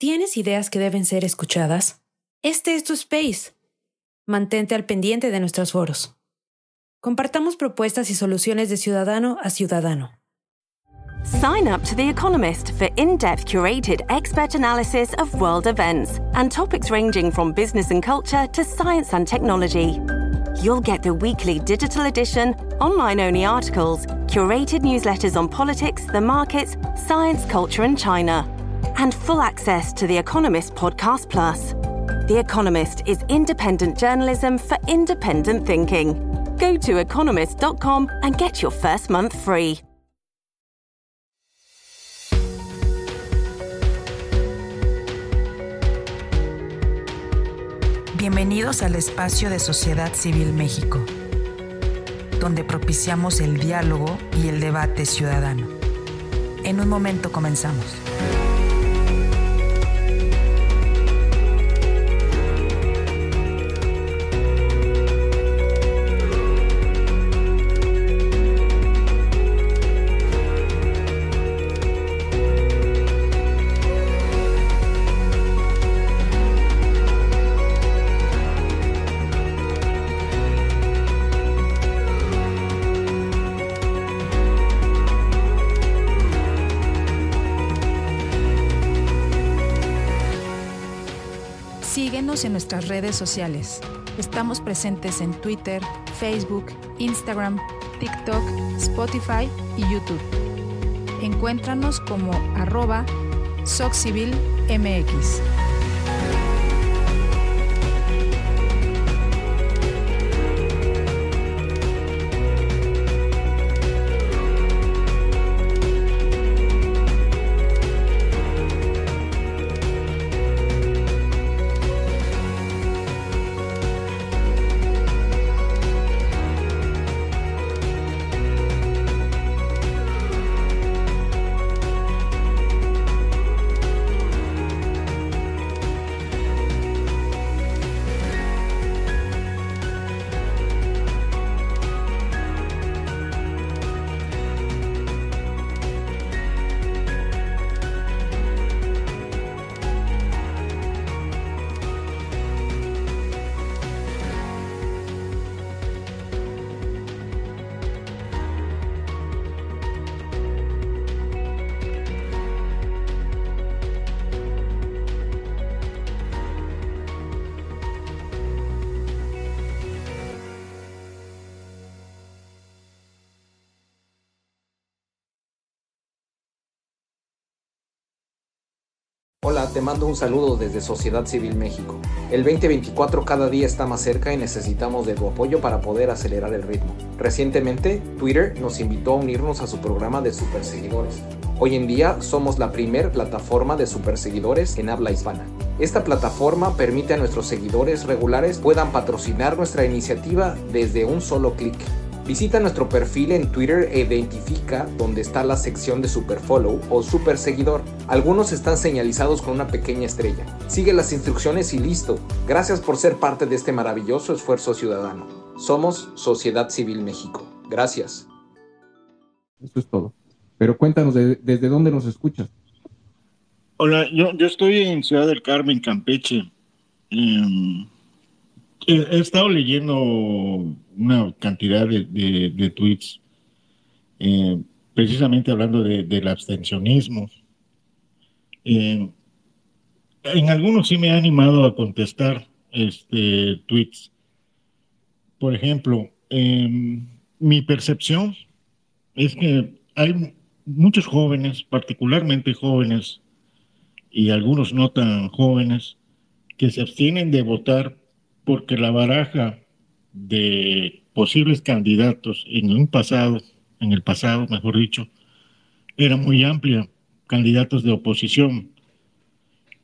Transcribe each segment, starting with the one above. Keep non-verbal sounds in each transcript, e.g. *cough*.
¿Tienes ideas que deben ser escuchadas? Este es tu space. Mantente al pendiente de nuestros foros. Compartamos propuestas y soluciones de ciudadano a ciudadano. Sign up to The Economist for in depth curated expert analysis of world events and topics ranging from business and culture to science and technology. You'll get the weekly digital edition, online only articles, curated newsletters on politics, the markets, science, culture, and China, and full access to The Economist Podcast Plus. The Economist is independent journalism for independent thinking. Go to economist.com and get your first month free. Bienvenidos al espacio de Sociedad Civil México, donde propiciamos el diálogo y el debate ciudadano. En un momento comenzamos. En nuestras redes sociales. Estamos presentes en Twitter, Facebook, Instagram, TikTok, Spotify y YouTube. Encuéntranos como arroba SocCivilMX. Te mando un saludo desde Sociedad Civil México. El 2024 cada día está más cerca y necesitamos de tu apoyo para poder acelerar el ritmo. Recientemente, Twitter nos invitó a unirnos a su programa de superseguidores. Hoy en día somos la primer plataforma de superseguidores en habla hispana. Esta plataforma permite a nuestros seguidores regulares puedan patrocinar nuestra iniciativa desde un solo clic. Visita nuestro perfil en Twitter e identifica dónde está la sección de Superfollow o Super Seguidor. Algunos están señalizados con una pequeña estrella. Sigue las instrucciones y listo. Gracias por ser parte de este maravilloso esfuerzo ciudadano. Somos Sociedad Civil México. Gracias. Eso es todo. Pero cuéntanos, de- ¿desde dónde nos escuchas? Hola, yo, yo estoy en Ciudad del Carmen, Campeche. Em, he, estado leyendo una cantidad de, tweets, eh, precisamente hablando de- del abstencionismo. Em, en algunos sí me ha animado a contestar este, tweets. Por ejemplo, em, mi percepción es que hay muchos jóvenes, particularmente jóvenes, y algunos no tan jóvenes que se abstienen de votar porque la baraja de posibles candidatos en un pasado, en el pasado, mejor dicho, era muy amplia, candidatos de oposición.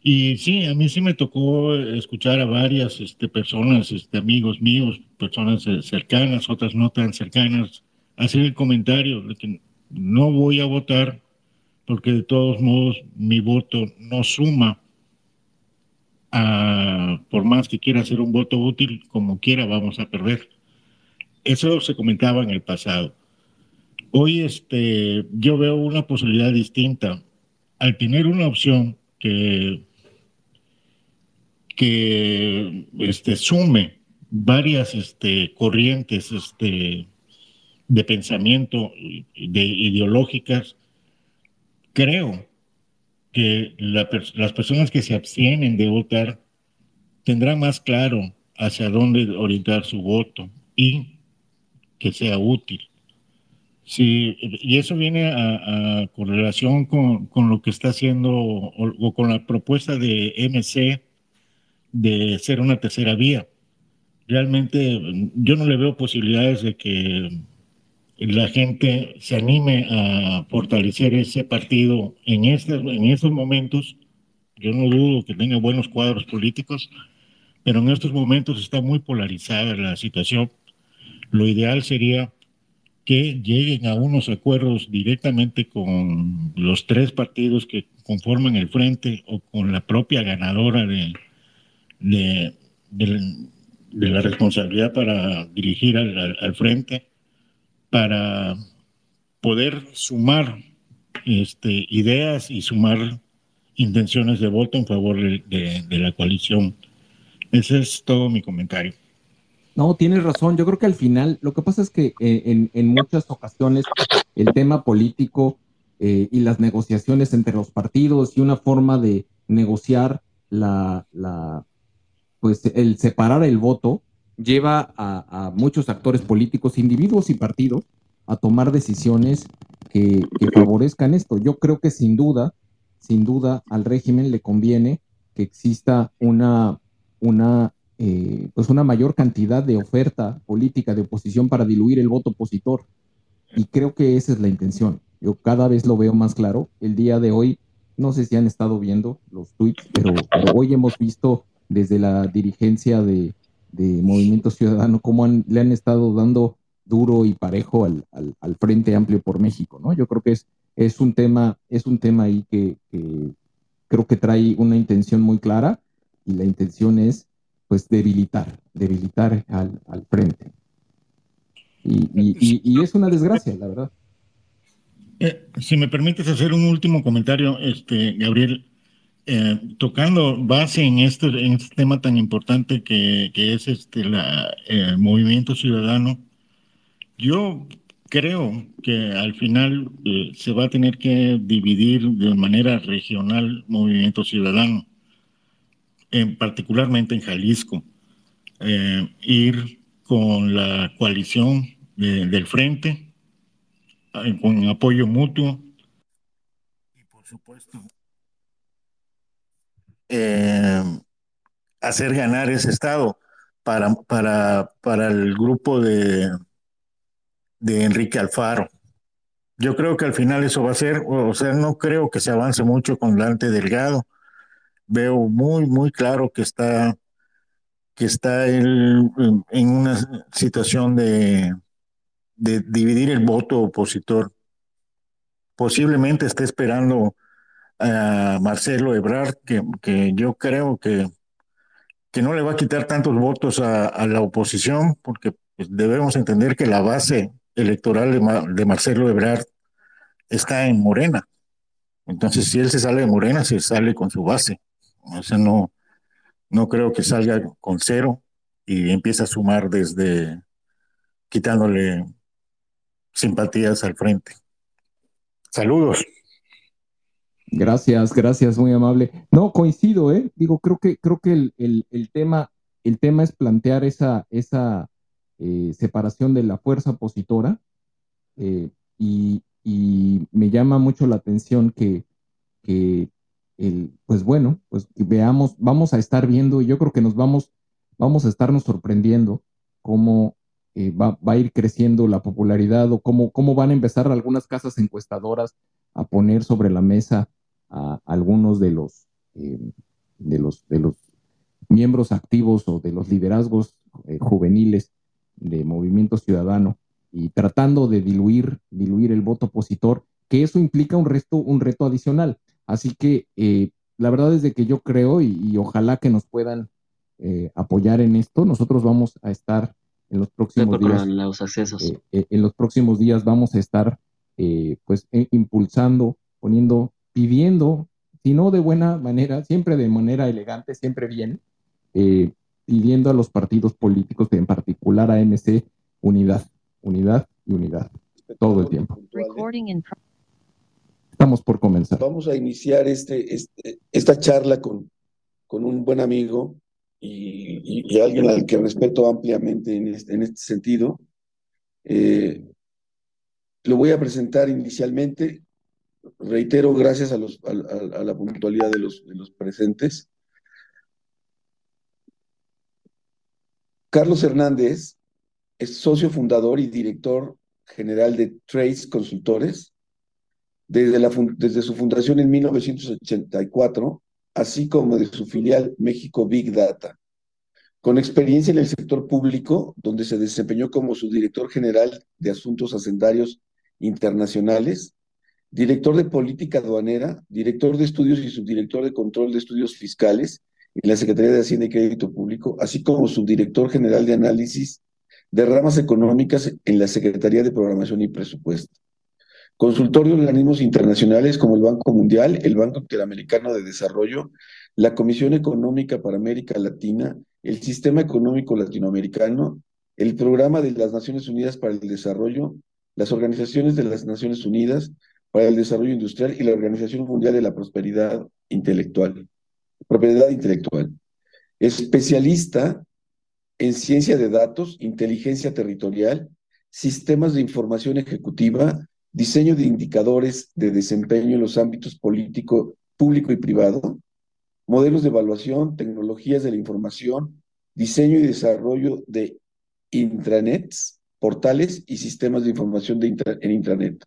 Y sí, a mí sí me tocó escuchar a varias este, personas, este, amigos míos, personas eh, cercanas, otras no tan cercanas, hacer el comentario de que no voy a votar porque de todos modos mi voto no suma a, por más que quiera hacer un voto útil, como quiera vamos a perder. Eso se comentaba en el pasado. Hoy este, yo veo una posibilidad distinta. Al tener una opción que que este, sume varias este, corrientes este, de pensamiento, de ideológicas, creo que las personas que se abstienen de votar tendrán más claro hacia dónde orientar su voto y que sea útil. Sí, y eso viene a, correlación con, con, lo que está haciendo o, con la propuesta de MC de ser una tercera vía. Realmente yo no le veo posibilidades de que la gente se anime a fortalecer ese partido en, este, en estos momentos. Yo no dudo que tenga buenos cuadros políticos, pero en estos momentos está muy polarizada la situación. Lo ideal sería que lleguen a unos acuerdos directamente con los tres partidos que conforman el frente o con la propia ganadora de, de, la responsabilidad para dirigir al, frente, para poder sumar este, ideas y sumar intenciones de voto en favor de la coalición. Ese es todo mi comentario. No, tienes razón. Yo creo que al final, lo que pasa es que eh, en, muchas ocasiones el tema político eh, y las negociaciones entre los partidos y una forma de negociar la, la pues el separar el voto lleva a, muchos actores políticos, individuos y partidos, a tomar decisiones que, que favorezcan esto. Yo creo que sin duda, sin duda, al régimen le conviene que exista una, una eh, pues una mayor cantidad de oferta política de oposición para diluir el voto opositor. Y creo que esa es la intención. Yo cada vez lo veo más claro. El día de hoy, no sé si han estado viendo los tweets, pero, hoy hemos visto desde la dirigencia de, Movimiento Ciudadano cómo le han estado dando duro y parejo al, Frente Amplio por México, ¿no? Yo creo que es, es un tema, es un tema ahí que creo que trae una intención muy clara y la intención es pues debilitar, debilitar al, al frente. Y, y, es una desgracia, la verdad. Eh, si me permites hacer un último comentario, este, Gabriel, eh, tocando base en este, en este tema tan importante que, que es este, el movimiento ciudadano, yo creo que al final eh, se va a tener que dividir de manera regional movimiento ciudadano en, particularmente en Jalisco, eh, ir con la coalición del frente, eh, con apoyo mutuo. Y por supuesto eh, hacer ganar ese estado para, para, para el grupo de, de Enrique Alfaro. Yo creo que al final eso va a ser, o sea, no creo que se avance mucho con Dante Delgado veo muy, muy claro que está, que está él en una situación de, de dividir el voto opositor. Posiblemente esté esperando a Marcelo Ebrard, que, que yo creo que, que no le va a quitar tantos votos a, la oposición, porque pues, debemos entender que la base electoral de, de Marcelo Ebrard está en Morena. Entonces, si él se sale de Morena, se sale con su base. O sea, no, no creo que salga con cero y empiece a sumar desde quitándole simpatías al frente. Saludos. Gracias, gracias, muy amable. No, coincido, ¿eh? Digo, creo que, creo que el, tema, el tema es plantear esa, esa eh, separación de la fuerza opositora eh, y, y, me llama mucho la atención que, que pues bueno, pues veamos, vamos a estar viendo, y yo creo que nos vamos, vamos a estarnos sorprendiendo cómo eh, va, a ir creciendo la popularidad o cómo, cómo van a empezar algunas casas encuestadoras a poner sobre la mesa a algunos de los, eh, de los, de los miembros activos o de los liderazgos eh, juveniles de Movimiento Ciudadano y tratando de diluir, diluir el voto opositor, que eso implica un resto, un reto adicional. Así que eh, la verdad es de que yo creo y, ojalá que nos puedan eh, apoyar en esto. Nosotros vamos a estar en los próximos días. Los accesos. En los próximos días vamos a estar pues impulsando, poniendo, pidiendo, si no de buena manera, siempre de manera elegante, siempre bien, eh, pidiendo a los partidos políticos, en particular a MC, unidad, unidad y unidad, todo el tiempo. Estamos por comenzar. Vamos a iniciar este, este esta charla con, con un buen amigo y, alguien al que respeto ampliamente en este, en este sentido. Eh, lo voy a presentar inicialmente. Reitero, gracias a, los, a, la puntualidad de los, presentes. Carlos Hernández es socio fundador y director general de Trace Consultores, desde, desde su fundación en 1984, así como de su filial México Big Data. Con experiencia en el sector público, donde se desempeñó como su director general de Asuntos Hacendarios Internacionales, director de Política Aduanera, director de Estudios y subdirector de Control de Estudios Fiscales en la Secretaría de Hacienda y Crédito Público, así como subdirector general de Análisis de Ramas Económicas en la Secretaría de Programación y Presupuesto. Consultor de organismos internacionales como el Banco Mundial, el Banco Interamericano de Desarrollo, la Comisión Económica para América Latina, el Sistema Económico Latinoamericano, el Programa de las Naciones Unidas para el Desarrollo, las organizaciones de las Naciones Unidas para el Desarrollo Industrial y la Organización Mundial de la Prosperidad Intelectual. Propiedad intelectual. Especialista en ciencia de datos, inteligencia territorial, sistemas de información ejecutiva, diseño de indicadores de desempeño en los ámbitos político, público y privado, modelos de evaluación, tecnologías de la información, diseño y desarrollo de intranets, portales y sistemas de información en intranet.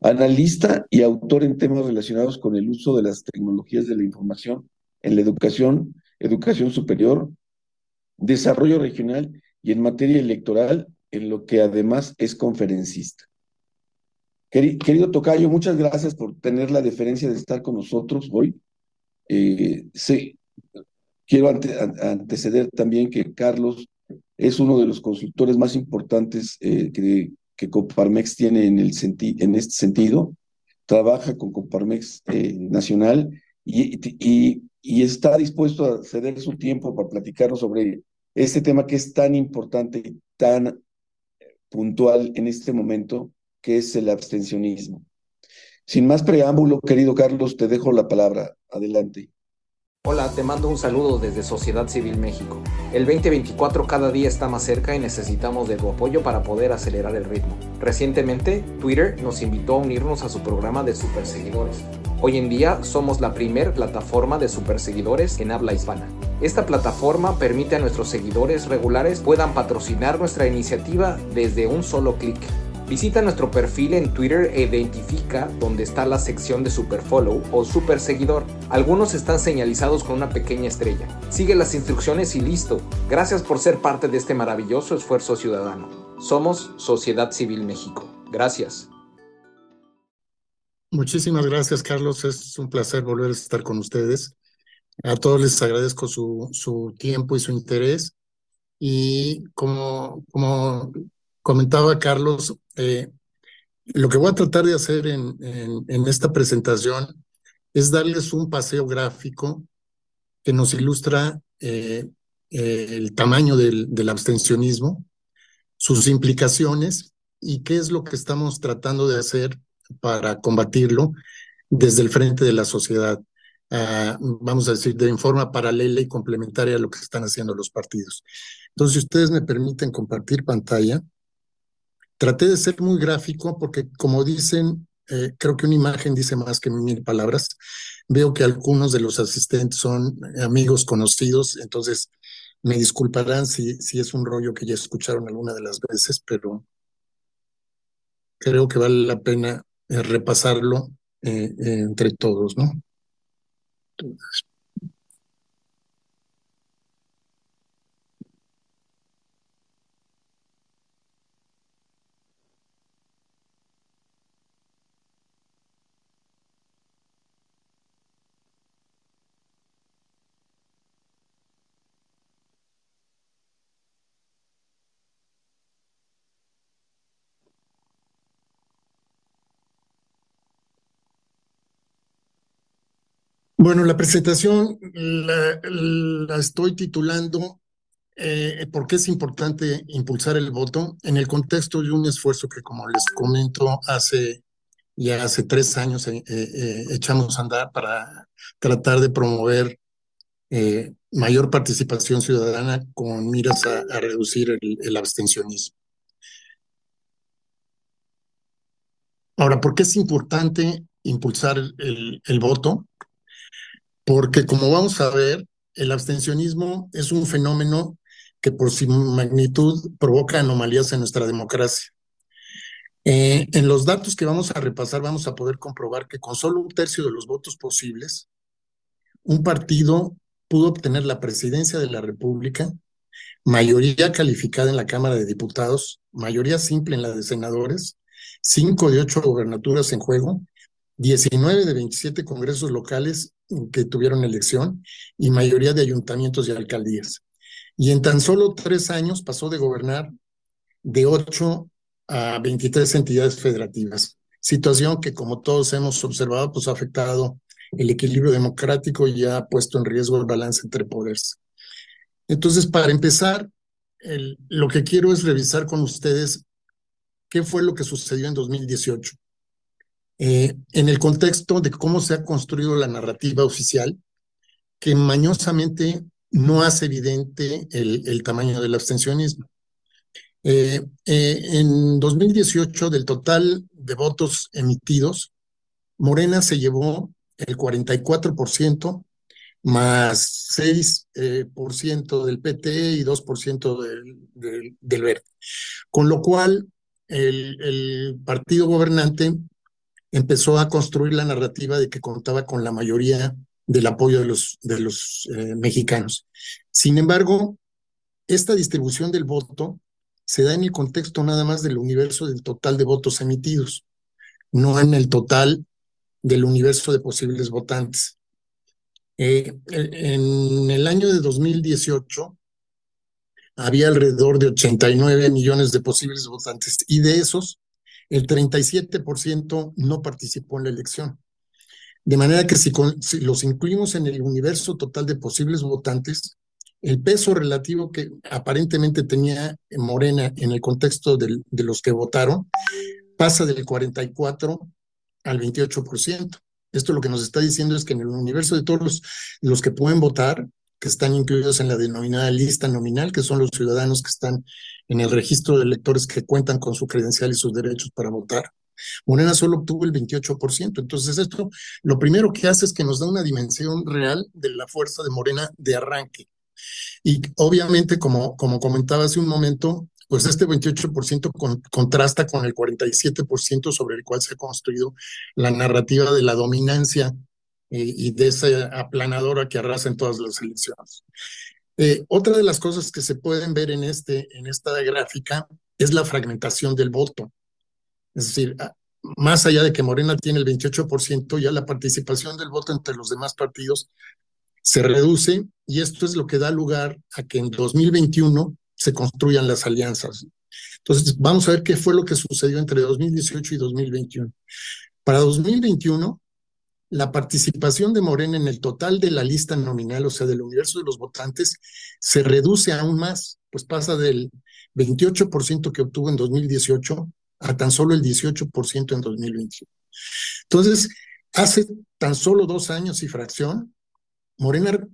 Analista y autor en temas relacionados con el uso de las tecnologías de la información en la educación, educación superior, desarrollo regional y en materia electoral, en lo que además es conferencista. Querido Tocayo, muchas gracias por tener la deferencia de estar con nosotros hoy. Eh, sí, quiero anteceder también que Carlos es uno de los consultores más importantes eh, que, que, Coparmex tiene en, el en este sentido. Trabaja con Coparmex eh, Nacional y, y, y, está dispuesto a ceder su tiempo para platicarnos sobre este tema que es tan importante y tan puntual en este momento que es el abstencionismo. Sin más preámbulo, querido Carlos, te dejo la palabra. Adelante. Hola, te mando un saludo desde Sociedad Civil México. El 2024 cada día está más cerca y necesitamos de tu apoyo para poder acelerar el ritmo. Recientemente, Twitter nos invitó a unirnos a su programa de superseguidores. Hoy en día somos la primer plataforma de superseguidores en habla hispana. Esta plataforma permite a nuestros seguidores regulares puedan patrocinar nuestra iniciativa desde un solo clic. Visita nuestro perfil en Twitter e identifica dónde está la sección de Super Follow o Super Seguidor. Algunos están señalizados con una pequeña estrella. Sigue las instrucciones y listo. Gracias por ser parte de este maravilloso esfuerzo ciudadano. Somos Sociedad Civil México. Gracias. Muchísimas gracias, Carlos. Es un placer volver a estar con ustedes. A todos les agradezco su, su tiempo y su interés. Y como, como comentaba Carlos, eh, lo que voy a tratar de hacer en, esta presentación es darles un paseo gráfico que nos ilustra eh, eh, el tamaño del, del, abstencionismo, sus implicaciones y qué es lo que estamos tratando de hacer para combatirlo desde el frente de la sociedad. Ah, vamos a decir, de forma paralela y complementaria a lo que están haciendo los partidos. Entonces, si ustedes me permiten compartir pantalla. Traté de ser muy gráfico porque, como dicen, eh, creo que una imagen dice más que mil palabras. Veo que algunos de los asistentes son amigos conocidos, entonces me disculparán si, si es un rollo que ya escucharon alguna de las veces, pero creo que vale la pena eh, repasarlo eh, entre todos, ¿no? Entonces, Bueno, la presentación la, estoy titulando eh, ¿Por qué es importante impulsar el voto? En el contexto de un esfuerzo que, como les comento, hace ya hace tres años eh, eh, echamos a andar para tratar de promover mayor participación ciudadana con miras a, reducir el, abstencionismo. Ahora, ¿por qué es importante impulsar el voto? Porque como vamos a ver, el abstencionismo es un fenómeno que por su magnitud provoca anomalías en nuestra democracia. Eh, en los datos que vamos a repasar vamos a poder comprobar que con solo un tercio de los votos posibles, un partido pudo obtener la presidencia de la República, mayoría calificada en la Cámara de Diputados, mayoría simple en la de senadores, cinco de ocho gobernaturas en juego 19 de 27 congresos locales que tuvieron elección y mayoría de ayuntamientos y alcaldías. Y en tan solo tres años pasó de gobernar de 8 a 23 entidades federativas, situación que como todos hemos observado, pues ha afectado el equilibrio democrático y ha puesto en riesgo el balance entre poderes. Entonces, para empezar, lo que quiero es revisar con ustedes qué fue lo que sucedió en 2018 eh, en el contexto de cómo se ha construido la narrativa oficial, que mañosamente no hace evidente el, tamaño del abstencionismo. Eh, eh, en 2018, del total de votos emitidos, Morena se llevó el 44%, más 6% del PT y 2% del, Verde. Con lo cual, el partido gobernante empezó a construir la narrativa de que contaba con la mayoría del apoyo de los, de los eh, mexicanos. Sin embargo, esta distribución del voto se da en el contexto nada más del universo del total de votos emitidos, no en el total del universo de posibles votantes. Eh, en el año de 2018 había alrededor de 89 millones de posibles votantes y de esos el 37% no participó en la elección. De manera que si, los incluimos en el universo total de posibles votantes, el peso relativo que aparentemente tenía Morena en el contexto de los que votaron pasa del 44 al 28%. Esto lo que nos está diciendo es que en el universo de todos los, los que pueden votar, que están incluidos en la denominada lista nominal, que son los ciudadanos que están en el registro de electores que cuentan con su credencial y sus derechos para votar. Morena solo obtuvo el 28%. Entonces esto lo primero que hace es que nos da una dimensión real de la fuerza de Morena de arranque. Y obviamente, como, como comentaba hace un momento, pues este 28% contrasta con el 47% sobre el cual se ha construido la narrativa de la dominancia y, de esa aplanadora que arrasa en todas las elecciones. Eh, otra de las cosas que se pueden ver en, este, en esta gráfica es la fragmentación del voto. Es decir, ah, más allá de que Morena tiene el 28%, ya la participación del voto entre los demás partidos se reduce y esto es lo que da lugar a que en 2021 se construyan las alianzas. Entonces, vamos a ver qué fue lo que sucedió entre 2018 y 2021. Para 2021, la participación de Morena en el total de la lista nominal, o sea, del universo de los votantes, se reduce aún más, pues pasa del 28% que obtuvo en 2018 a tan solo el 18% en 2021. Entonces, hace tan solo dos años y fracción, Morena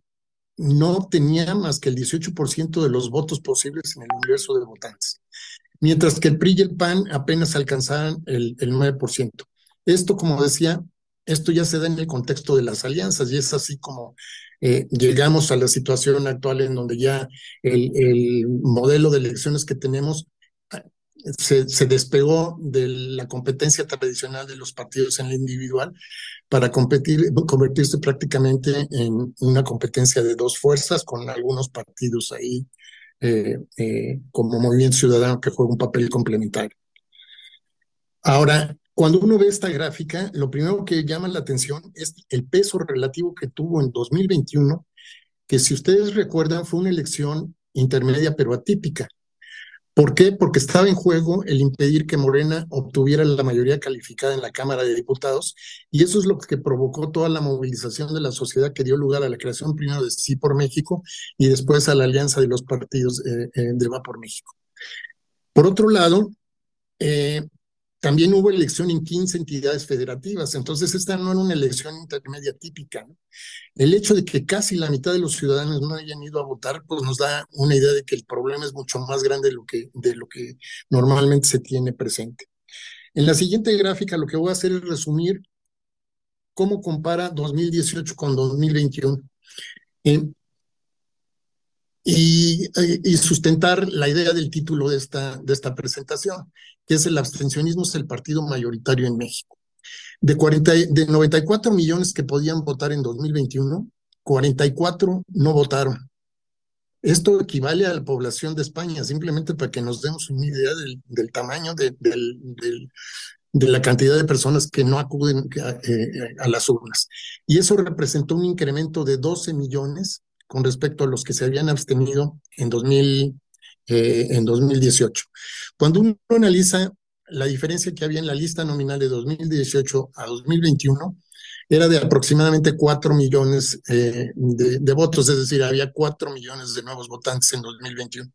no tenía más que el 18% de los votos posibles en el universo de votantes, mientras que el PRI y el PAN apenas alcanzaban el, el 9%. Esto, como decía, esto ya se da en el contexto de las alianzas y es así como eh, llegamos a la situación actual en donde ya el, modelo de elecciones que tenemos ah, se, despegó de la competencia tradicional de los partidos en la individual para competir, convertirse prácticamente en una competencia de dos fuerzas con algunos partidos ahí eh, eh, como Movimiento Ciudadano que juega un papel complementario. Ahora, cuando uno ve esta gráfica, lo primero que llama la atención es el peso relativo que tuvo en 2021, que si ustedes recuerdan fue una elección intermedia pero atípica, ¿Por qué? Porque estaba en juego el impedir que Morena obtuviera la mayoría calificada en la Cámara de Diputados y eso es lo que provocó toda la movilización de la sociedad que dio lugar a la creación primero de Sí por México y después a la alianza de los partidos eh, eh, de Va por México. Por otro lado, eh, también hubo elección en 15 entidades federativas, entonces esta no era una elección intermedia típica. El hecho de que casi la mitad de los ciudadanos no hayan ido a votar, pues nos da una idea de que el problema es mucho más grande de lo que, de lo que normalmente se tiene presente. En la siguiente gráfica lo que voy a hacer es resumir cómo compara 2018 con 2021 y, sustentar la idea del título de esta, de esta presentación, que es el abstencionismo es el partido mayoritario en México. De, 40, de 94 millones que podían votar en 2021, 44 no votaron. Esto equivale a la población de España, simplemente para que nos demos una idea del, del tamaño de, del, de la cantidad de personas que no acuden a, eh, a, las urnas. Y eso representó un incremento de 12 millones con respecto a los que se habían abstenido en, 2000, eh, en 2018. Cuando uno analiza la diferencia que había en la lista nominal de 2018 a 2021, era de aproximadamente 4 millones eh, de, votos, es decir, había 4 millones de nuevos votantes en 2021.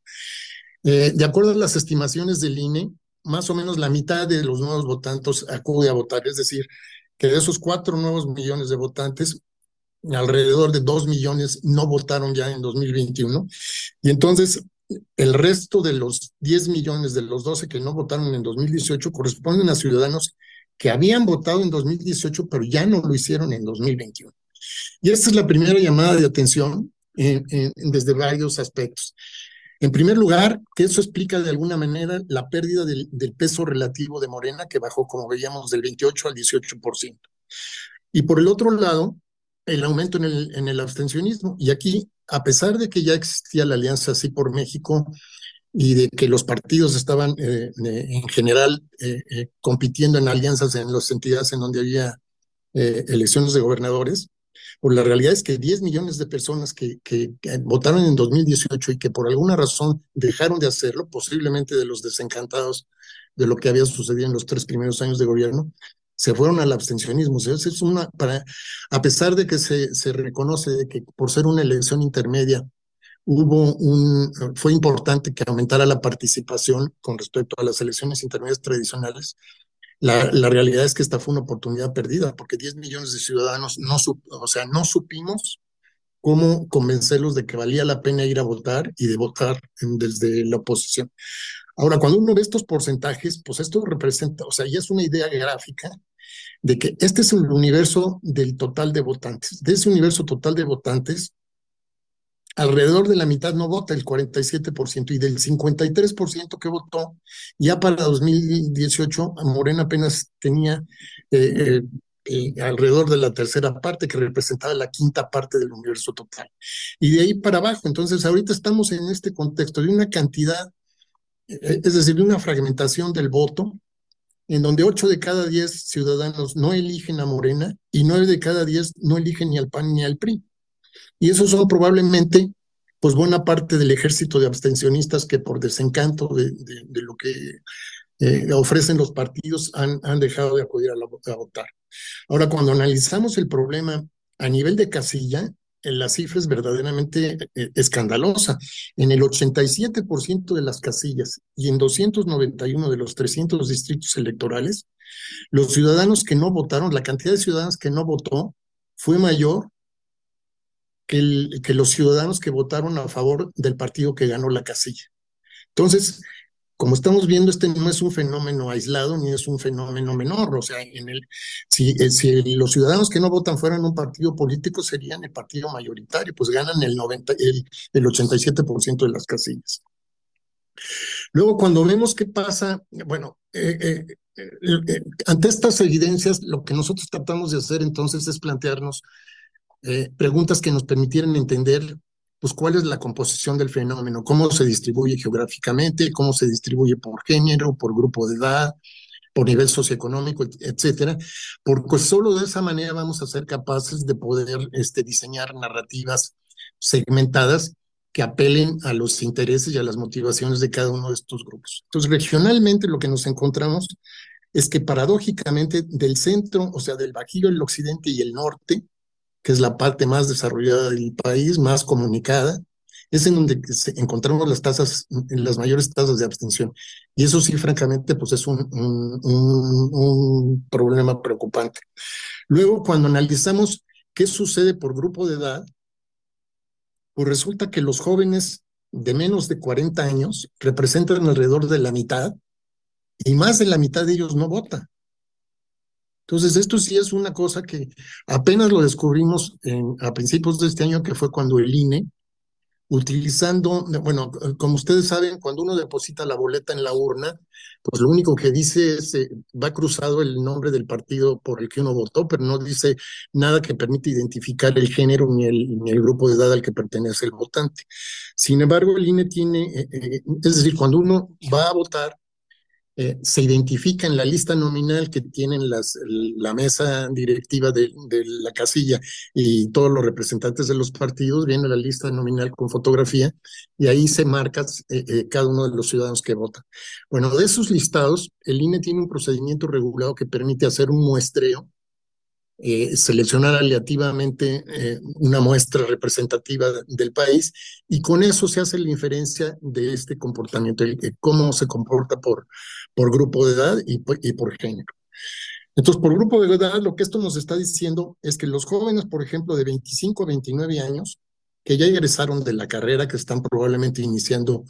Eh, de acuerdo a las estimaciones del INE, más o menos la mitad de los nuevos votantes acude a votar, es decir, que de esos 4 nuevos millones de votantes, alrededor de 2 millones no votaron ya en 2021. Y entonces el resto de los 10 millones de los 12 que no votaron en 2018 corresponden a ciudadanos que habían votado en 2018, pero ya no lo hicieron en 2021. Y esta es la primera llamada de atención desde varios aspectos. En primer lugar, que eso explica de alguna manera la pérdida del, del, peso relativo de Morena, que bajó, como veíamos, del 28 al 18%. Y por el otro lado, el aumento en el, en el abstencionismo. Y aquí, a pesar de que ya existía la alianza así por México y de que los partidos estaban eh, en general eh, eh, compitiendo en alianzas en las entidades en donde había elecciones de gobernadores, pues la realidad es que 10 millones de personas que, que, votaron en 2018 y que por alguna razón dejaron de hacerlo, posiblemente de los desencantados de lo que había sucedido en los tres primeros años de gobierno, se fueron al abstencionismo. es una, para, a pesar de que se, se reconoce de que por ser una elección intermedia hubo un, fue importante que aumentara la participación con respecto a las elecciones intermedias tradicionales, la, la, realidad es que esta fue una oportunidad perdida, porque 10 millones de ciudadanos no, o sea, no supimos cómo convencerlos de que valía la pena ir a votar y de votar desde la oposición. Ahora, cuando uno ve estos porcentajes, pues esto representa, o sea, ya es una idea gráfica de que este es el universo del total de votantes. De ese universo total de votantes, alrededor de la mitad no vota, el 47%, y del 53% que votó, ya para 2018, Morena apenas tenía eh, eh, eh, alrededor de la tercera parte, que representaba la quinta parte del universo total. Y de ahí para abajo, entonces ahorita estamos en este contexto de una cantidad, es decir, de una fragmentación del voto, en donde 8 de cada 10 ciudadanos no eligen a Morena y 9 de cada 10 no eligen ni al PAN ni al PRI. Y esos son probablemente, pues buena parte del ejército de abstencionistas que por desencanto de, lo que eh, ofrecen los partidos han, dejado de acudir a, a votar. Ahora, cuando analizamos el problema a nivel de casilla, la cifra es verdaderamente eh, escandalosa. En el 87% de las casillas y en 291 de los 300 distritos electorales, los ciudadanos que no votaron, la cantidad de ciudadanos que no votó fue mayor que, que los ciudadanos que votaron a favor del partido que ganó la casilla. Entonces, como estamos viendo, este no es un fenómeno aislado ni es un fenómeno menor. O sea, en el, si, eh, los ciudadanos que no votan fueran un partido político, serían el partido mayoritario, pues ganan el, 90, el, el 87% de las casillas. Luego, cuando vemos qué pasa, bueno, eh, eh, ante estas evidencias, lo que nosotros tratamos de hacer entonces es plantearnos preguntas que nos permitieran entender pues cuál es la composición del fenómeno, cómo se distribuye geográficamente, cómo se distribuye por género, por grupo de edad, por nivel socioeconómico, etcétera, porque solo de esa manera vamos a ser capaces de poder este, diseñar narrativas segmentadas que apelen a los intereses y a las motivaciones de cada uno de estos grupos. Entonces, regionalmente lo que nos encontramos es que paradójicamente del centro, o sea, del Bajío, el occidente y el norte, que es la parte más desarrollada del país, más comunicada, es en donde encontramos las tasas, las mayores tasas de abstención. Y eso sí, francamente, pues es un, problema preocupante. Luego, cuando analizamos qué sucede por grupo de edad, pues resulta que los jóvenes de menos de 40 años representan alrededor de la mitad y más de la mitad de ellos no vota. Entonces, esto sí es una cosa que apenas lo descubrimos a principios de este año, que fue cuando el INE utilizando, bueno, como ustedes saben, cuando uno deposita la boleta en la urna, pues lo único que dice es, eh, va cruzado el nombre del partido por el que uno votó, pero no dice nada que permita identificar el género ni el, ni el grupo de edad al que pertenece el votante. Sin embargo, el INE tiene, eh, eh, es decir, cuando uno va a votar, eh, se identifica en la lista nominal que tienen las, la mesa directiva de, la casilla y todos los representantes de los partidos, viene la lista nominal con fotografía y ahí se marca eh, eh, cada uno de los ciudadanos que votan. Bueno, de esos listados, el INE tiene un procedimiento regulado que permite hacer un muestreo eh, seleccionar aleativamente eh, una muestra representativa del país y con eso se hace la inferencia de este comportamiento, cómo se comporta por, por grupo de edad y, y por género. Entonces, por grupo de edad, lo que esto nos está diciendo es que los jóvenes, por ejemplo, de 25 a 29 años, que ya egresaron de la carrera, que están probablemente iniciando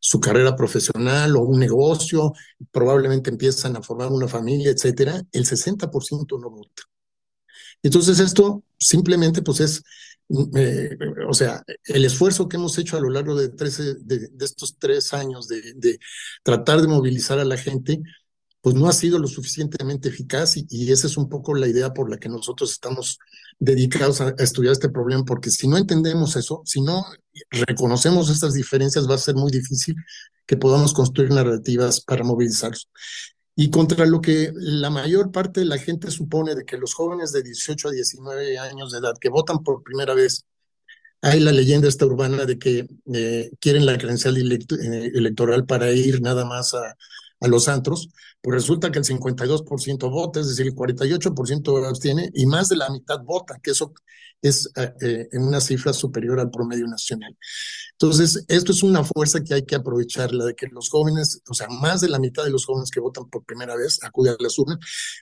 su carrera profesional o un negocio, probablemente empiezan a formar una familia, etcétera, el 60% no vota. Entonces esto simplemente pues es, eh, o sea, el esfuerzo que hemos hecho a lo largo de, 13, de, estos tres años de, tratar de movilizar a la gente, pues no ha sido lo suficientemente eficaz y, y, esa es un poco la idea por la que nosotros estamos dedicados a, a estudiar este problema, porque si no entendemos eso, si no reconocemos estas diferencias, va a ser muy difícil que podamos construir narrativas para movilizarlos y contra lo que la mayor parte de la gente supone de que los jóvenes de 18 a 19 años de edad que votan por primera vez, hay la leyenda esta urbana de que eh, quieren la credencial eh, electoral para ir nada más a, a los antros, pues resulta que el 52% vota, es decir, el 48% abstiene y más de la mitad vota, que eso es eh, en una cifra superior al promedio nacional. Entonces, esto es una fuerza que hay que aprovechar, la de que los jóvenes, o sea, más de la mitad de los jóvenes que votan por primera vez acuden a las urnas,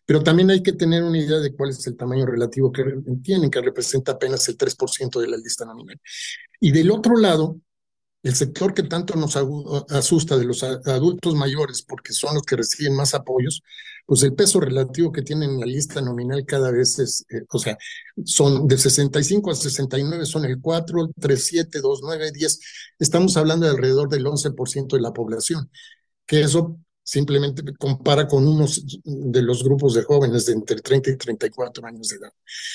pero también hay que tener una idea de cuál es el tamaño relativo que tienen, que representa apenas el 3% de la lista nominal. Y del otro lado, el sector que tanto nos asusta de los adultos mayores, porque son los que reciben más apoyos, pues el peso relativo que tienen en la lista nominal cada vez es, eh, o sea, son de 65 a 69, son el 4, 3, 7, 2, 9, 10. Estamos hablando de alrededor del 11% de la población, que eso simplemente compara con unos de los grupos de jóvenes de entre 30 y 34 años de edad.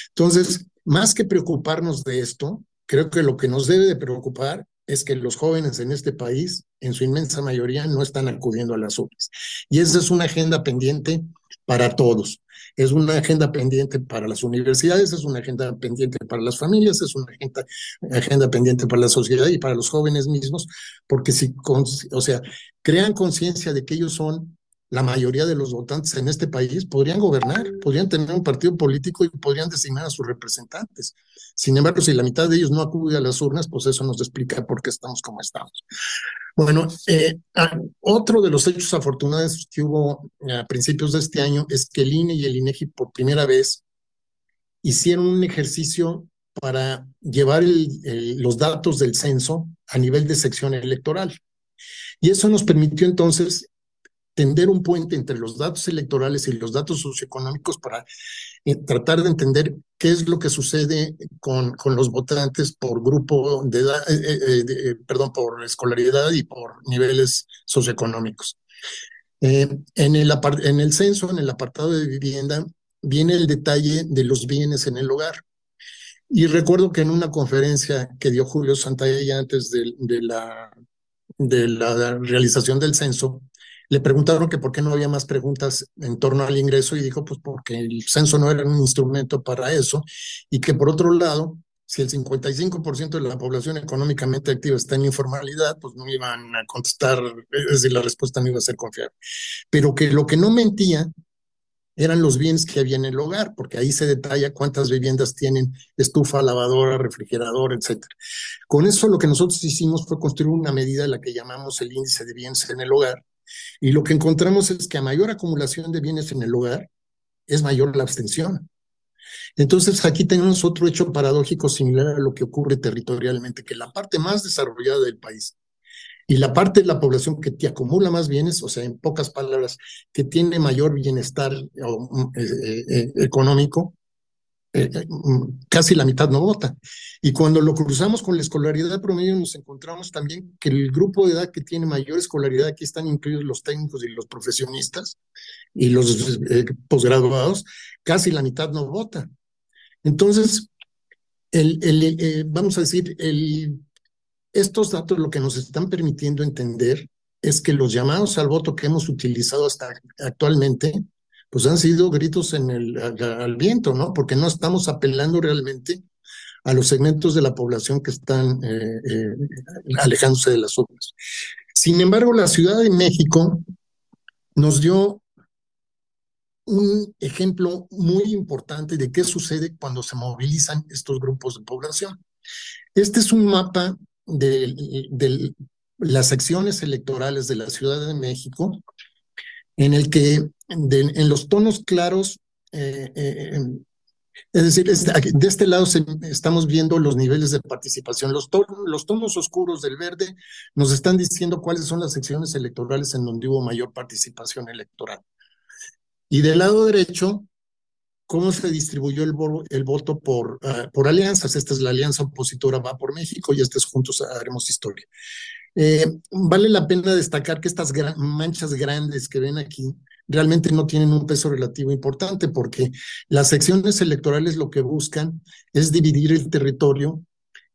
Entonces, más que preocuparnos de esto, creo que lo que nos debe de preocupar es que los jóvenes en este país, en su inmensa mayoría, no están acudiendo a las urnas. Y esa es una agenda pendiente para todos. Es una agenda pendiente para las universidades, es una agenda pendiente para las familias, es una agenda, agenda pendiente para la sociedad y para los jóvenes mismos, porque si, o sea, crean conciencia de que ellos son la mayoría de los votantes en este país podrían gobernar, podrían tener un partido político y podrían designar a sus representantes. Sin embargo, si la mitad de ellos no acude a las urnas, pues eso nos explica por qué estamos como estamos. Bueno, eh, otro de los hechos afortunados que hubo a principios de este año es que el INE y el INEGI por primera vez hicieron un ejercicio para llevar los datos del censo a nivel de sección electoral. Y eso nos permitió entonces tender un puente entre los datos electorales y los datos socioeconómicos para eh, tratar de entender qué es lo que sucede con, con los votantes por grupo de edad, eh, eh, perdón, por escolaridad y por niveles socioeconómicos. en, el en el censo, en el apartado de vivienda, viene el detalle de los bienes en el hogar. Y recuerdo que en una conferencia que dio Julio Santayana antes de, de, la, de la realización del censo, le preguntaron que por qué no había más preguntas en torno al ingreso y dijo, pues porque el censo no era un instrumento para eso y que por otro lado, si el 55% de la población económicamente activa está en informalidad, pues no iban a contestar, es decir, la respuesta no iba a ser confiable. Pero que lo que no mentía eran los bienes que había en el hogar, porque ahí se detalla cuántas viviendas tienen estufa, lavadora, refrigerador, etc. Con eso lo que nosotros hicimos fue construir una medida, la que llamamos el índice de bienes en el hogar, y lo que encontramos es que a mayor acumulación de bienes en el hogar, es mayor la abstención. Entonces, aquí tenemos otro hecho paradójico similar a lo que ocurre territorialmente, que la parte más desarrollada del país y la parte de la población que te acumula más bienes, o sea, en pocas palabras, que tiene mayor bienestar mm, eh, eh, eh, económico, mm, casi la mitad no vota. Y cuando lo cruzamos con la escolaridad promedio, nos encontramos también que el grupo de edad que tiene mayor escolaridad, aquí están incluidos los técnicos y los profesionistas y los posgraduados, casi la mitad no vota. Entonces, el, el, eh, vamos a decir, el, estos datos lo que nos están permitiendo entender es que los llamados al voto que hemos utilizado hasta actualmente, pues han sido gritos en el, al, viento, ¿no? Porque no estamos apelando realmente a los segmentos de la población que están eh, eh, alejándose de las obras. Sin embargo, la Ciudad de México nos dio un ejemplo muy importante de qué sucede cuando se movilizan estos grupos de población. Este es un mapa de, las secciones electorales de la Ciudad de México, en el que en los tonos claros, eh, eh, es decir, de este lado estamos viendo los niveles de participación. Los, los tonos oscuros del verde nos están diciendo cuáles son las secciones electorales en donde hubo mayor participación electoral. Y del lado derecho, cómo se distribuyó el, el voto por, ah, por alianzas. Esta es la alianza opositora Va por México y estas juntos haremos historia. Eh, vale la pena destacar que estas manchas grandes que ven aquí realmente no tienen un peso relativo importante porque las secciones electorales lo que buscan es dividir el territorio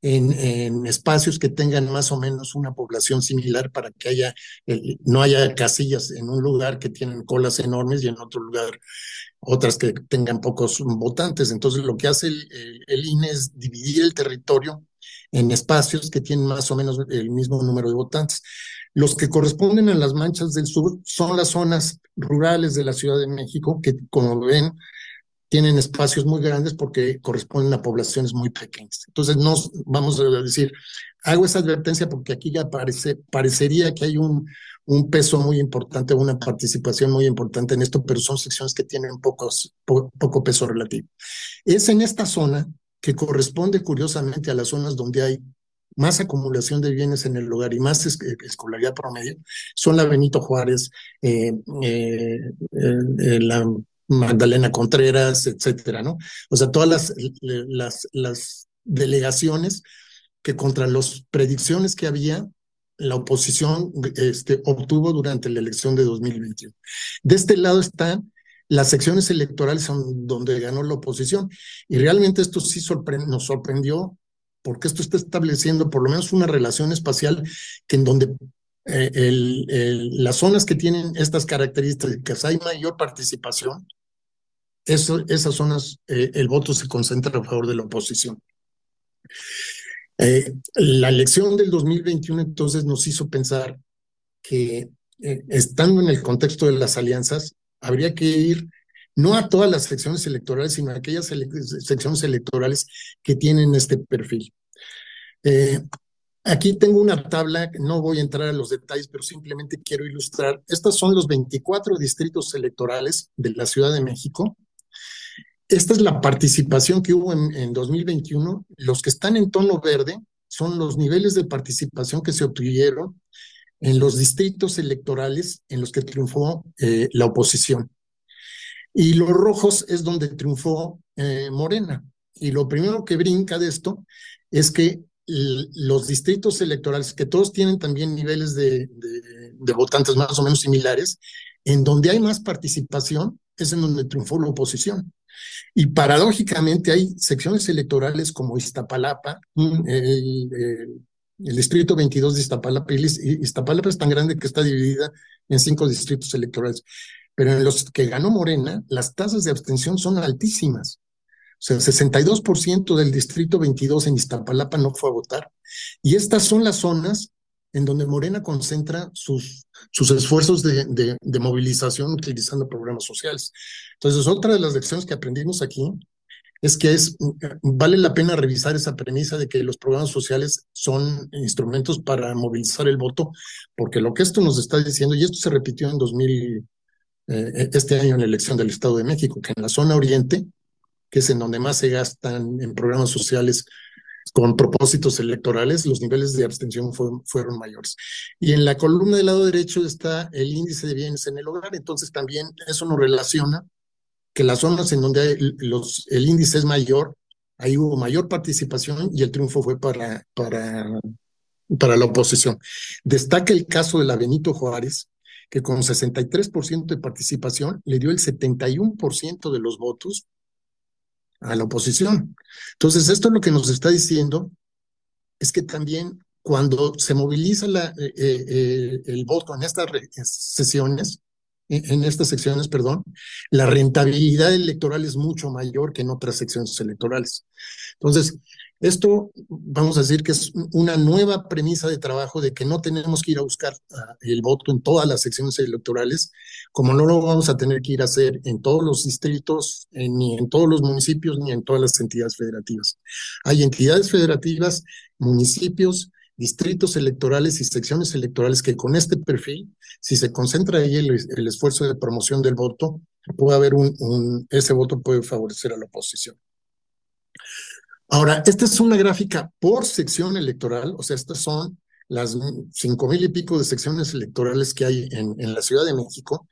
en, espacios que tengan más o menos una población similar para que haya, no haya casillas en un lugar que tienen colas enormes y en otro lugar otras que tengan pocos votantes. Entonces lo que hace el, el INE es dividir el territorio en espacios que tienen más o menos el mismo número de votantes. Los que corresponden a las manchas del sur son las zonas rurales de la Ciudad de México, que como ven, tienen espacios muy grandes porque corresponden a poblaciones muy pequeñas. Entonces, no vamos a decir, hago esa advertencia porque aquí ya parece, parecería que hay un, un peso muy importante, una participación muy importante en esto, pero son secciones que tienen pocos, poco peso relativo. Es en esta zona que corresponde curiosamente a las zonas donde hay más acumulación de bienes en el hogar y más escolaridad promedio, son la Benito Juárez, eh, eh, eh, la Magdalena Contreras, etcétera, ¿no? O sea, todas las delegaciones que contra las predicciones que había, la oposición este, obtuvo durante la elección de 2021. De este lado están las secciones electorales son donde ganó la oposición. Y realmente esto sí nos sorprendió porque esto está estableciendo por lo menos una relación espacial que en donde eh, las zonas que tienen estas características hay mayor participación, esas zonas, eh, el voto se concentra a favor de la oposición. Eh, la elección del 2021 entonces nos hizo pensar que estando en el contexto de las alianzas, habría que ir no a todas las secciones electorales, sino a aquellas secciones electorales que tienen este perfil. aquí tengo una tabla, no voy a entrar a los detalles, pero simplemente quiero ilustrar. Estos son los 24 distritos electorales de la Ciudad de México esta es la participación que hubo en, 2021. Los que están en tono verde son los niveles de participación que se obtuvieron en los distritos electorales en los que triunfó eh, la oposición. Y los rojos es donde triunfó eh, Morena. Y lo primero que brinca de esto es que los distritos electorales, que todos tienen también niveles de, votantes más o menos similares, en donde hay más participación, es en donde triunfó la oposición. Y paradójicamente hay secciones electorales como Iztapalapa, el, distrito 22 de Iztapalapa, Iztapalapa es tan grande que está dividida en cinco distritos electorales, pero en los que ganó Morena, las tasas de abstención son altísimas. sea, 62% del distrito 22 en Iztapalapa no fue a votar. Y estas son las zonas en donde Morena concentra sus, sus esfuerzos de, de, movilización utilizando programas sociales. Entonces, otra de las lecciones que aprendimos aquí es que es, vale la pena revisar esa premisa de que los programas sociales son instrumentos para movilizar el voto, porque lo que esto nos está diciendo, y esto se repitió en 2000, eh, este año en la elección del Estado de México, que en la zona oriente, que es en donde más se gastan en programas sociales con propósitos electorales, los niveles de abstención fueron, mayores. Y en la columna del lado derecho está el índice de bienes en el hogar, entonces también eso nos relaciona que las zonas en donde los, el índice es mayor, ahí hubo mayor participación y el triunfo fue para, para, para la oposición. Destaca el caso de la Benito Juárez, que con 63% de participación le dio el 71% de los votos a la oposición. Entonces, esto es lo que nos está diciendo es que también cuando se moviliza la, eh, eh, eh, el voto en estas sesiones, en estas secciones, perdón, la rentabilidad electoral es mucho mayor que en otras secciones electorales. Entonces, esto vamos a decir que es una nueva premisa de trabajo de que no tenemos que ir a buscar ah, el voto en todas las secciones electorales, como no lo vamos a tener que ir a hacer en todos los distritos, ni en todos los municipios, ni en todas las entidades federativas. Hay entidades federativas, municipios, distritos electorales y secciones electorales que con este perfil, si se concentra ahí el, esfuerzo de promoción del voto, puede haber un, ese voto puede favorecer a la oposición. Ahora, esta es una gráfica por sección electoral, o sea, estas son las cinco mil y pico de secciones electorales que hay en, en la Ciudad de México.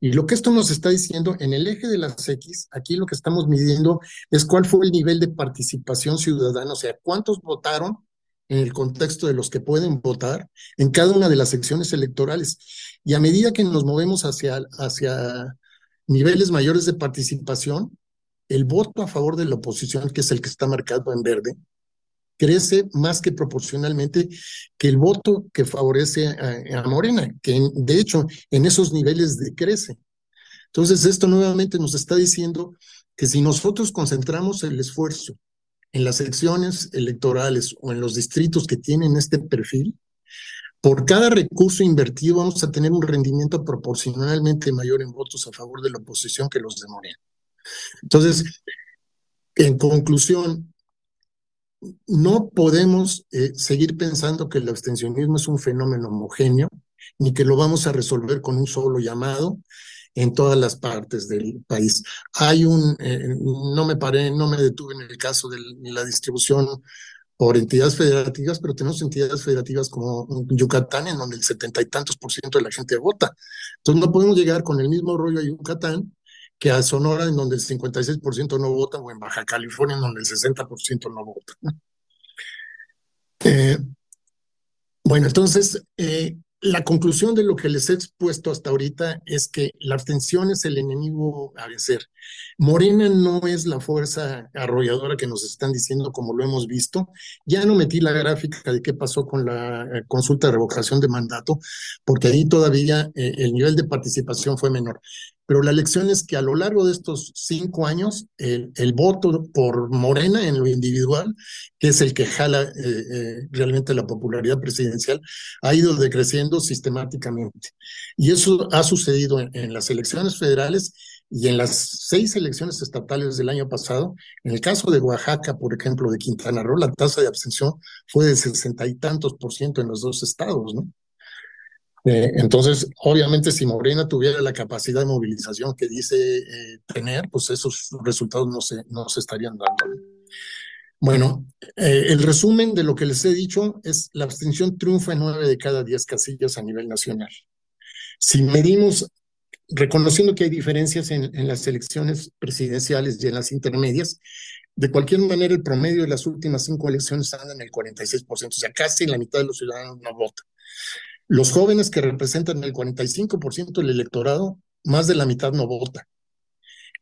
Y lo que esto nos está diciendo, en el eje de las X, aquí lo que estamos midiendo es cuál fue el nivel de participación ciudadana, o sea, cuántos votaron en el contexto de los que pueden votar en cada una de las secciones electorales. Y a medida que nos movemos hacia, hacia niveles mayores de participación, el voto a favor de la oposición, que es el que está marcado en verde, crece más que proporcionalmente que el voto que favorece a, Morena, que de hecho en esos niveles decrece. Entonces, esto nuevamente nos está diciendo que si nosotros concentramos el esfuerzo en las elecciones electorales o en los distritos que tienen este perfil, por cada recurso invertido vamos a tener un rendimiento proporcionalmente mayor en votos a favor de la oposición que los de Morena. Entonces, en conclusión, no podemos eh, seguir pensando que el abstencionismo es un fenómeno homogéneo, ni que lo vamos a resolver con un solo llamado en todas las partes del país. Hay un, eh, no me paré, no me detuve en el caso de la distribución por entidades federativas, pero tenemos entidades federativas como Yucatán, en donde el setenta y tantos por ciento de la gente vota. Entonces no podemos llegar con el mismo rollo a Yucatán que a Sonora, en donde el 56% no vota, o en Baja California, en donde el 60% no vota. Eh, bueno, entonces, eh, la conclusión de lo que les he expuesto hasta ahorita es que la abstención es el enemigo a vencer. Morena no es la fuerza arrolladora que nos están diciendo como lo hemos visto. Ya no metí la gráfica de qué pasó con la eh, consulta de revocación de mandato, porque ahí todavía el nivel de participación fue menor. Pero la lección es que a lo largo de estos cinco años, el, voto por Morena en lo individual, que es el que jala eh, eh, realmente la popularidad presidencial, ha ido decreciendo sistemáticamente. Y eso ha sucedido en, las elecciones federales y en las seis elecciones estatales del año pasado, en el caso de Oaxaca, por ejemplo, de Quintana Roo, la tasa de abstención fue de sesenta y tantos por ciento en los dos estados, ¿no? Eh, entonces, obviamente, si Morena tuviera la capacidad de movilización que dice eh, tener, pues esos resultados no se, no se estarían dando. Bueno, eh, el resumen de lo que les he dicho es la abstención triunfa en nueve de cada diez casillas a nivel nacional. Si medimos, reconociendo que hay diferencias en, en las elecciones presidenciales y en las intermedias, de cualquier manera el promedio de las últimas cinco elecciones anda en el 46%, o sea, casi la mitad de los ciudadanos no votan. Los jóvenes que representan el 45% del electorado, más de la mitad no vota.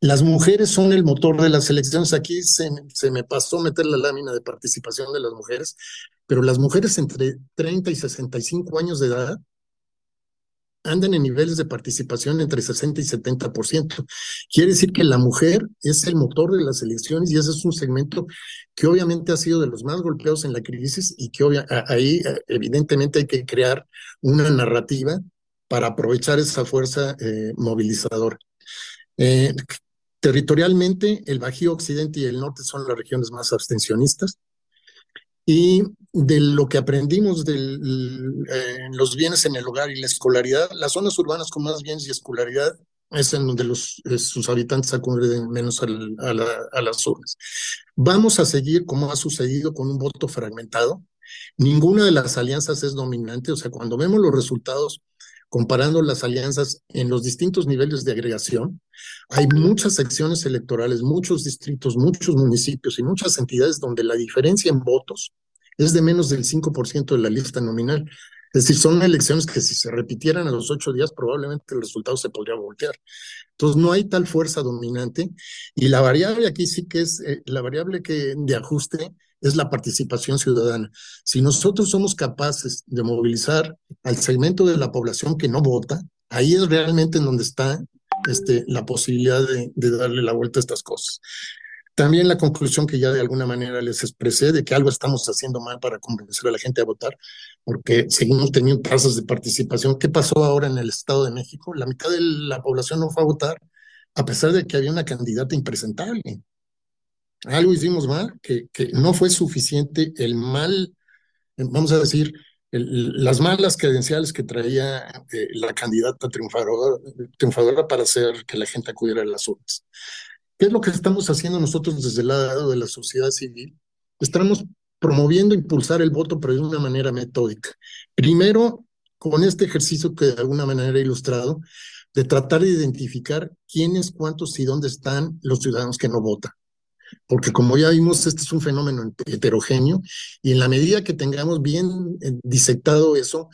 Las mujeres son el motor de las elecciones. Aquí se, se, me pasó meter la lámina de participación de las mujeres, pero las mujeres entre 30 y 65 años de edad andan en niveles de participación entre 60 y 70%. Quiere decir que la mujer es el motor de las elecciones y ese es un segmento que obviamente ha sido de los más golpeados en la crisis y que ahí eh, evidentemente hay que crear una narrativa para aprovechar esa fuerza eh, movilizadora. Eh, territorialmente, el Bajío Occidente y el Norte son las regiones más abstencionistas. Y de lo que aprendimos de eh, los bienes en el hogar y la escolaridad, las zonas urbanas con más bienes y escolaridad es en donde los, eh, sus habitantes acuden menos a, a las urnas. Vamos a seguir, como ha sucedido, con un voto fragmentado. Ninguna de las alianzas es dominante, o sea, cuando vemos los resultados comparando las alianzas en los distintos niveles de agregación, hay muchas secciones electorales, muchos distritos, muchos municipios y muchas entidades donde la diferencia en votos es de menos del 5% de la lista nominal. Es decir, son elecciones que si se repitieran a los ocho días, probablemente el resultado se podría voltear. Entonces, no hay tal fuerza dominante. Y la variable aquí sí que es, eh, la variable que de ajuste es la participación ciudadana. Si nosotros somos capaces de movilizar al segmento de la población que no vota, ahí es realmente en donde está este, la posibilidad de, darle la vuelta a estas cosas. También la conclusión que ya de alguna manera les expresé de que algo estamos haciendo mal para convencer a la gente a votar, porque seguimos teniendo tasas de participación. ¿Qué pasó ahora en el Estado de México? La mitad de la población no fue a votar, a pesar de que había una candidata impresentable algo hicimos mal, que, que no fue suficiente el mal, vamos a decir, las malas credenciales que traía eh, la candidata triunfadora, triunfadora para hacer que la gente acudiera a las urnas. ¿Qué es lo que estamos haciendo nosotros desde el lado de la sociedad civil? Estamos promoviendo impulsar el voto, pero de una manera metódica. Primero, con este ejercicio que de alguna manera he ilustrado, de tratar de identificar quiénes, cuántos y dónde están los ciudadanos que no votan porque como ya vimos, este es un fenómeno heterogéneo y en la medida que tengamos bien eh, disectado eso,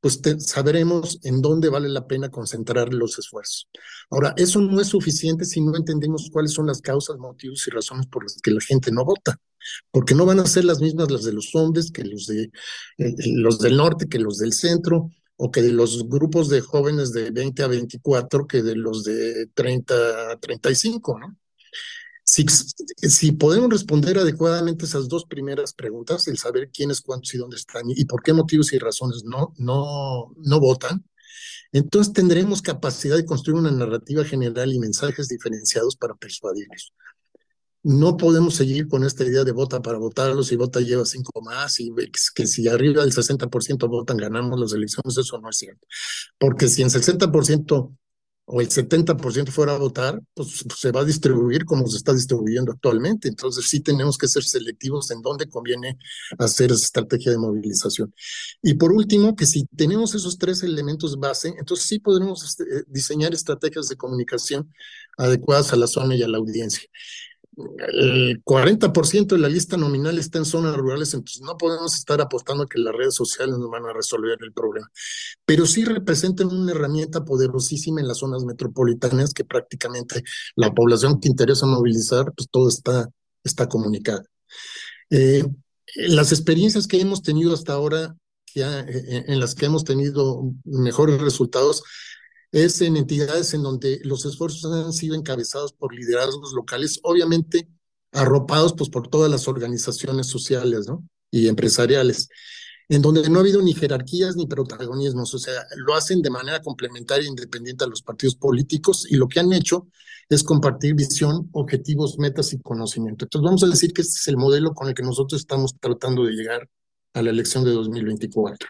pues sabremos en dónde vale la pena concentrar los esfuerzos. Ahora, eso no es suficiente si no entendemos cuáles son las causas, motivos y razones por las que la gente no vota, porque no van a ser las mismas las de los hombres que los, de, eh, los del norte, que los del centro, o que de los grupos de jóvenes de 20 a 24 que de los de 30 a 35, ¿no? Si, podemos responder adecuadamente esas dos primeras preguntas, el saber quiénes, cuántos y dónde están y por qué motivos y razones no, no, no votan, entonces tendremos capacidad de construir una narrativa general y mensajes diferenciados para persuadirlos. No podemos seguir con esta idea de vota para votarlos y vota lleva cinco más y que si arriba del 60% votan ganamos las elecciones, eso no es cierto. Porque si en 60% o el 70% fuera a votar, pues, se va a distribuir como se está distribuyendo actualmente. Entonces sí tenemos que ser selectivos en dónde conviene hacer esa estrategia de movilización. Y por último, que si tenemos esos tres elementos base, entonces sí podremos este, eh, diseñar estrategias de comunicación adecuadas a la zona y a la audiencia el 40% de la lista nominal está en zonas rurales, entonces no podemos estar apostando que las redes sociales nos van a resolver el problema. Pero sí representan una herramienta poderosísima en las zonas metropolitanas que prácticamente la población que interesa movilizar, pues todo está, está comunicada. Eh, las experiencias que hemos tenido hasta ahora, eh, en las que hemos tenido mejores resultados, es en entidades en donde los esfuerzos han sido encabezados por liderazgos locales, obviamente arropados pues, por todas las organizaciones sociales y empresariales, en donde no ha habido ni jerarquías ni protagonismos, o sea, lo hacen de manera complementaria e independiente a los partidos políticos y lo que han hecho es compartir visión, objetivos, metas y conocimiento. Entonces vamos a decir que este es el modelo con el que nosotros estamos tratando de llegar a la elección de 2024.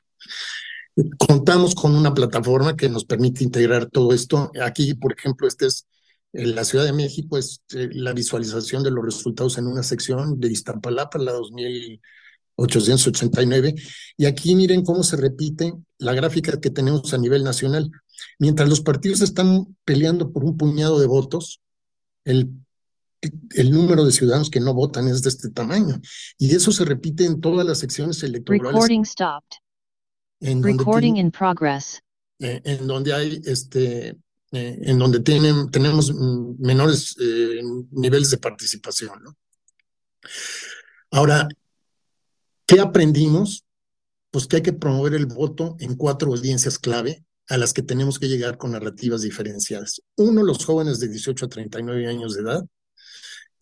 Contamos con una plataforma que nos permite integrar todo esto. Aquí, por ejemplo, este es en la Ciudad de México, es eh, la visualización de los resultados en una sección de Iztapalapa, la 2889. Y aquí miren cómo se repite la gráfica que tenemos a nivel nacional. Mientras los partidos están peleando por un puñado de votos, el, el número de ciudadanos que no votan es de este tamaño. Y eso se repite en todas las secciones electorales. En Recording in progress. Eh, en donde hay este eh, en donde tienen, tenemos menores eh, niveles de participación. ¿no? Ahora, ¿qué aprendimos? Pues que hay que promover el voto en cuatro audiencias clave a las que tenemos que llegar con narrativas diferenciadas. Uno, los jóvenes de 18 a 39 años de edad,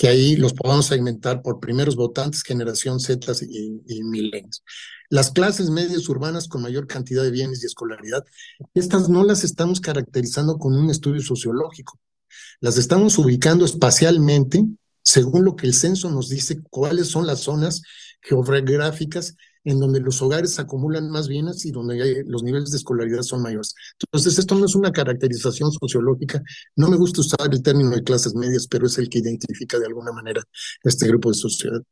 que ahí los podamos segmentar por primeros votantes, generación Z y, y milenios. Las clases medias urbanas con mayor cantidad de bienes y escolaridad, estas no las estamos caracterizando con un estudio sociológico, las estamos ubicando espacialmente según lo que el censo nos dice cuáles son las zonas geográficas en donde los hogares acumulan más bienes y donde los niveles de escolaridad son mayores. Entonces, esto no es una caracterización sociológica. No me gusta usar el término de clases medias, pero es el que identifica de alguna manera este grupo de sociedad.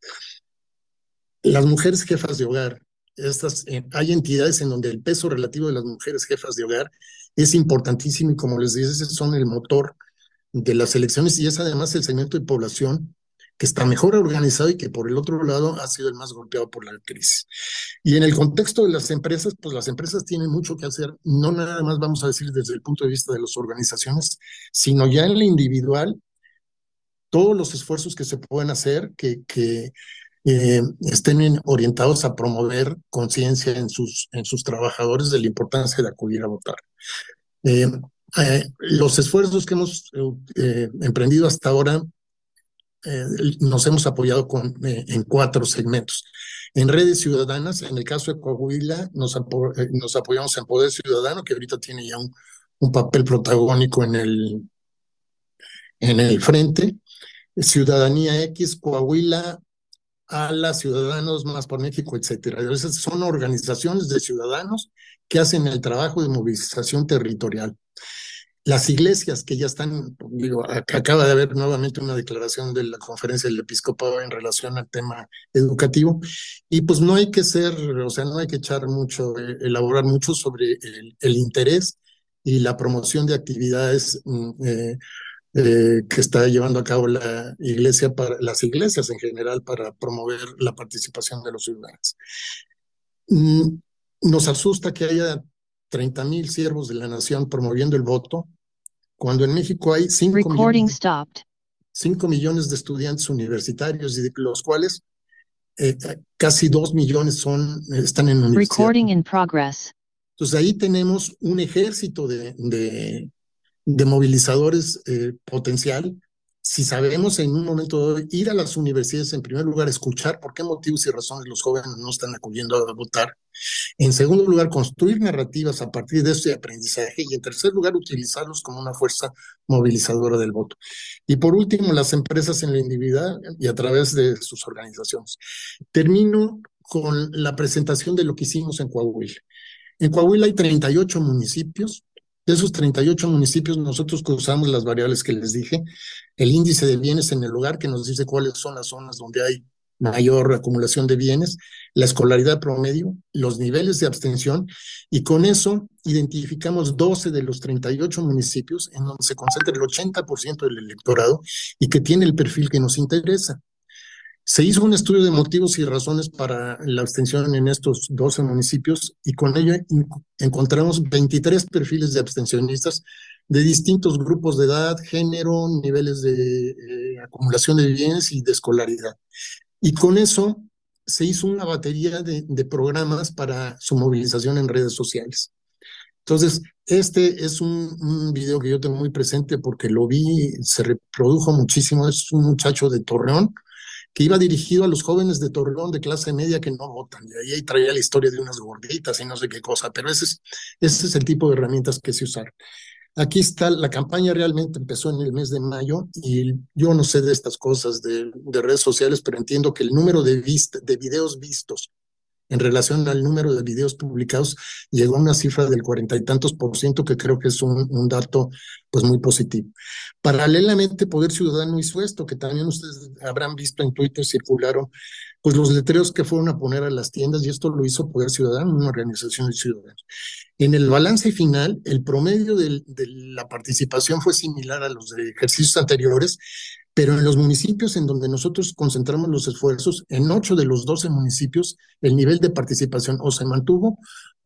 Las mujeres jefas de hogar, estas, eh, hay entidades en donde el peso relativo de las mujeres jefas de hogar es importantísimo y como les dije, son el motor de las elecciones y es además el segmento de población que está mejor organizado y que por el otro lado ha sido el más golpeado por la crisis. Y en el contexto de las empresas, pues las empresas tienen mucho que hacer, no nada más vamos a decir desde el punto de vista de las organizaciones, sino ya en lo individual, todos los esfuerzos que se pueden hacer, que, que eh, estén orientados a promover conciencia en sus, en sus trabajadores de la importancia de acudir a votar. Eh, eh, los esfuerzos que hemos emprendido hasta ahora eh, nos hemos apoyado con, eh, en cuatro segmentos. En redes ciudadanas, en el caso de Coahuila, nos, eh, apoyamos en Poder Ciudadano, que ahorita tiene ya un, papel protagónico en el, en el frente. Ciudadanía X, Coahuila, ALA, Ciudadanos Más por México, etcétera. Esas son organizaciones de ciudadanos que hacen el trabajo de movilización territorial las iglesias que ya están, digo, acaba de haber nuevamente una declaración de la conferencia del episcopado en relación al tema educativo, y pues no hay que ser, o sea, no hay que echar mucho, eh, elaborar mucho sobre el, interés y la promoción de actividades mm, eh, eh, que está llevando a cabo la iglesia, para, las iglesias en general, para promover la participación de los ciudadanos. Mm, nos asusta que haya 30 mil siervos de la nación promoviendo el voto, cuando en México hay 5 millones, millones, de estudiantes universitarios y de los cuales eh, casi 2 millones son, están en universidad. Entonces ahí tenemos un ejército de, de, de movilizadores eh, potencial. Si sabemos en un momento de ir a las universidades, en primer lugar, escuchar por qué motivos y razones los jóvenes no están acudiendo a votar, en segundo lugar, construir narrativas a partir de este aprendizaje. Y en tercer lugar, utilizarlos como una fuerza movilizadora del voto. Y por último, las empresas en la individual y a través de sus organizaciones. Termino con la presentación de lo que hicimos en Coahuila. En Coahuila hay 38 municipios. De esos 38 municipios, nosotros cruzamos las variables que les dije, el índice de bienes en el lugar que nos dice cuáles son las zonas donde hay mayor acumulación de bienes, la escolaridad promedio, los niveles de abstención, y con eso identificamos 12 de los 38 municipios en donde se concentra el 80% del electorado y que tiene el perfil que nos interesa. Se hizo un estudio de motivos y razones para la abstención en estos 12 municipios y con ello encontramos 23 perfiles de abstencionistas de distintos grupos de edad, género, niveles de eh, acumulación de bienes y de escolaridad. Y con eso se hizo una batería de, programas para su movilización en redes sociales. Entonces, este es un, video que yo tengo muy presente porque lo vi, se reprodujo muchísimo. Es un muchacho de Torreón que iba dirigido a los jóvenes de Torreón de clase media que no votan. Y ahí traía la historia de unas gorditas y no sé qué cosa, pero ese es, ese es el tipo de herramientas que se usaron. Aquí está, la campaña realmente empezó en el mes de mayo y yo no sé de estas cosas de, redes sociales, pero entiendo que el número de, de videos vistos en relación al número de videos publicados llegó a una cifra del cuarenta y tantos por ciento, que creo que es un, un, dato pues muy positivo. Paralelamente, Poder Ciudadano hizo esto, que también ustedes habrán visto en Twitter, circularon pues los letreros que fueron a poner a las tiendas, y esto lo hizo Poder Ciudadano, una organización de ciudadanos. En el balance final, el promedio de, la participación fue similar a los de ejercicios anteriores, pero en los municipios en donde nosotros concentramos los esfuerzos, en ocho de los doce municipios, el nivel de participación o se mantuvo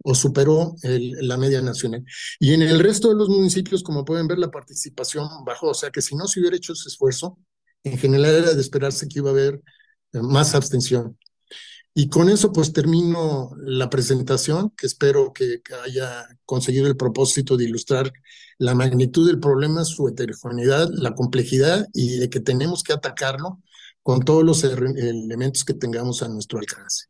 o superó la media nacional. Y en el resto de los municipios, como pueden ver, la participación bajó. O sea que si no se hubiera hecho ese esfuerzo, en general era de esperarse que iba a haber más abstención. Y con eso pues termino la presentación, que espero que, haya conseguido el propósito de ilustrar la magnitud del problema, su heterogeneidad, la complejidad y de que tenemos que atacarlo con todos los elementos que tengamos a nuestro alcance.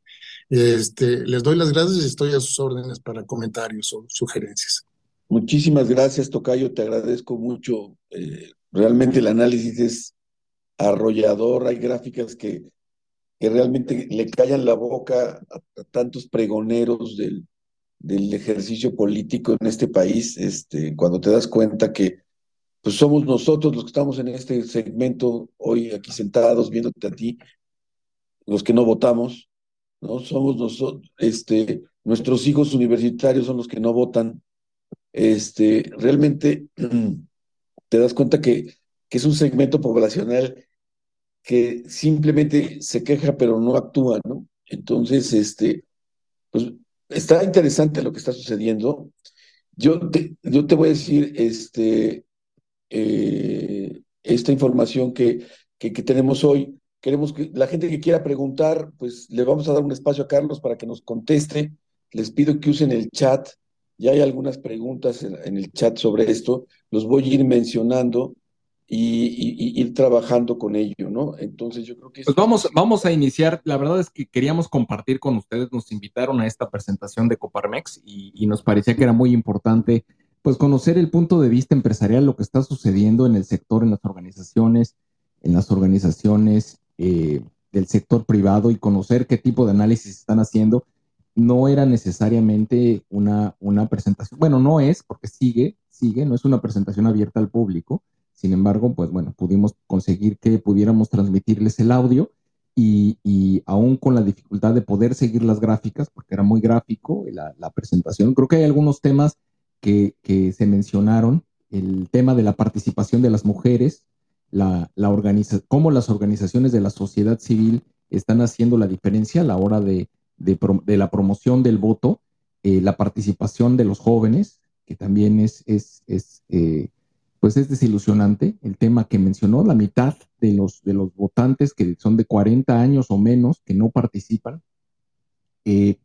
Este, les doy las gracias y estoy a sus órdenes para comentarios o sugerencias. Muchísimas gracias, Tocayo, te agradezco mucho. Eh, realmente el análisis es arrollador, hay gráficas que que realmente le callan la boca a, tantos pregoneros del, del, ejercicio político en este país, este, cuando te das cuenta que pues somos nosotros los que estamos en este segmento hoy aquí sentados viéndote a ti, los que no votamos, ¿no? Somos nosotros, este, nuestros hijos universitarios son los que no votan. Este, realmente *clears throat* te das cuenta que, que es un segmento poblacional que simplemente se queja pero no actúa, ¿no? Entonces, este, pues está interesante lo que está sucediendo. Yo te, yo te voy a decir, este, eh, esta información que, que, tenemos hoy. Queremos que la gente que quiera preguntar, pues le vamos a dar un espacio a Carlos para que nos conteste. Les pido que usen el chat. Ya hay algunas preguntas en el chat sobre esto. Los voy a ir mencionando y, ir trabajando con ello, ¿no? Entonces yo creo que... Pues vamos, vamos a iniciar, la verdad es que queríamos compartir con ustedes, nos invitaron a esta presentación de Coparmex y, nos parecía que era muy importante pues conocer el punto de vista empresarial, lo que está sucediendo en el sector, en las organizaciones, en las organizaciones eh, del sector privado y conocer qué tipo de análisis están haciendo. No era necesariamente una, una presentación, bueno, no es, porque sigue, sigue, no es una presentación abierta al público, sin embargo, pues bueno, pudimos conseguir que pudiéramos transmitirles el audio y, y aún con la dificultad de poder seguir las gráficas, porque era muy gráfico la, la presentación, creo que hay algunos temas que, que, se mencionaron, el tema de la participación de las mujeres, la, la organiza cómo las organizaciones de la sociedad civil están haciendo la diferencia a la hora de, de, de la promoción del voto, eh, la participación de los jóvenes, que también es, es, eh, pues es desilusionante el tema que mencionó, la mitad de los, de los votantes que son de 40 años o menos que no participan. Eh,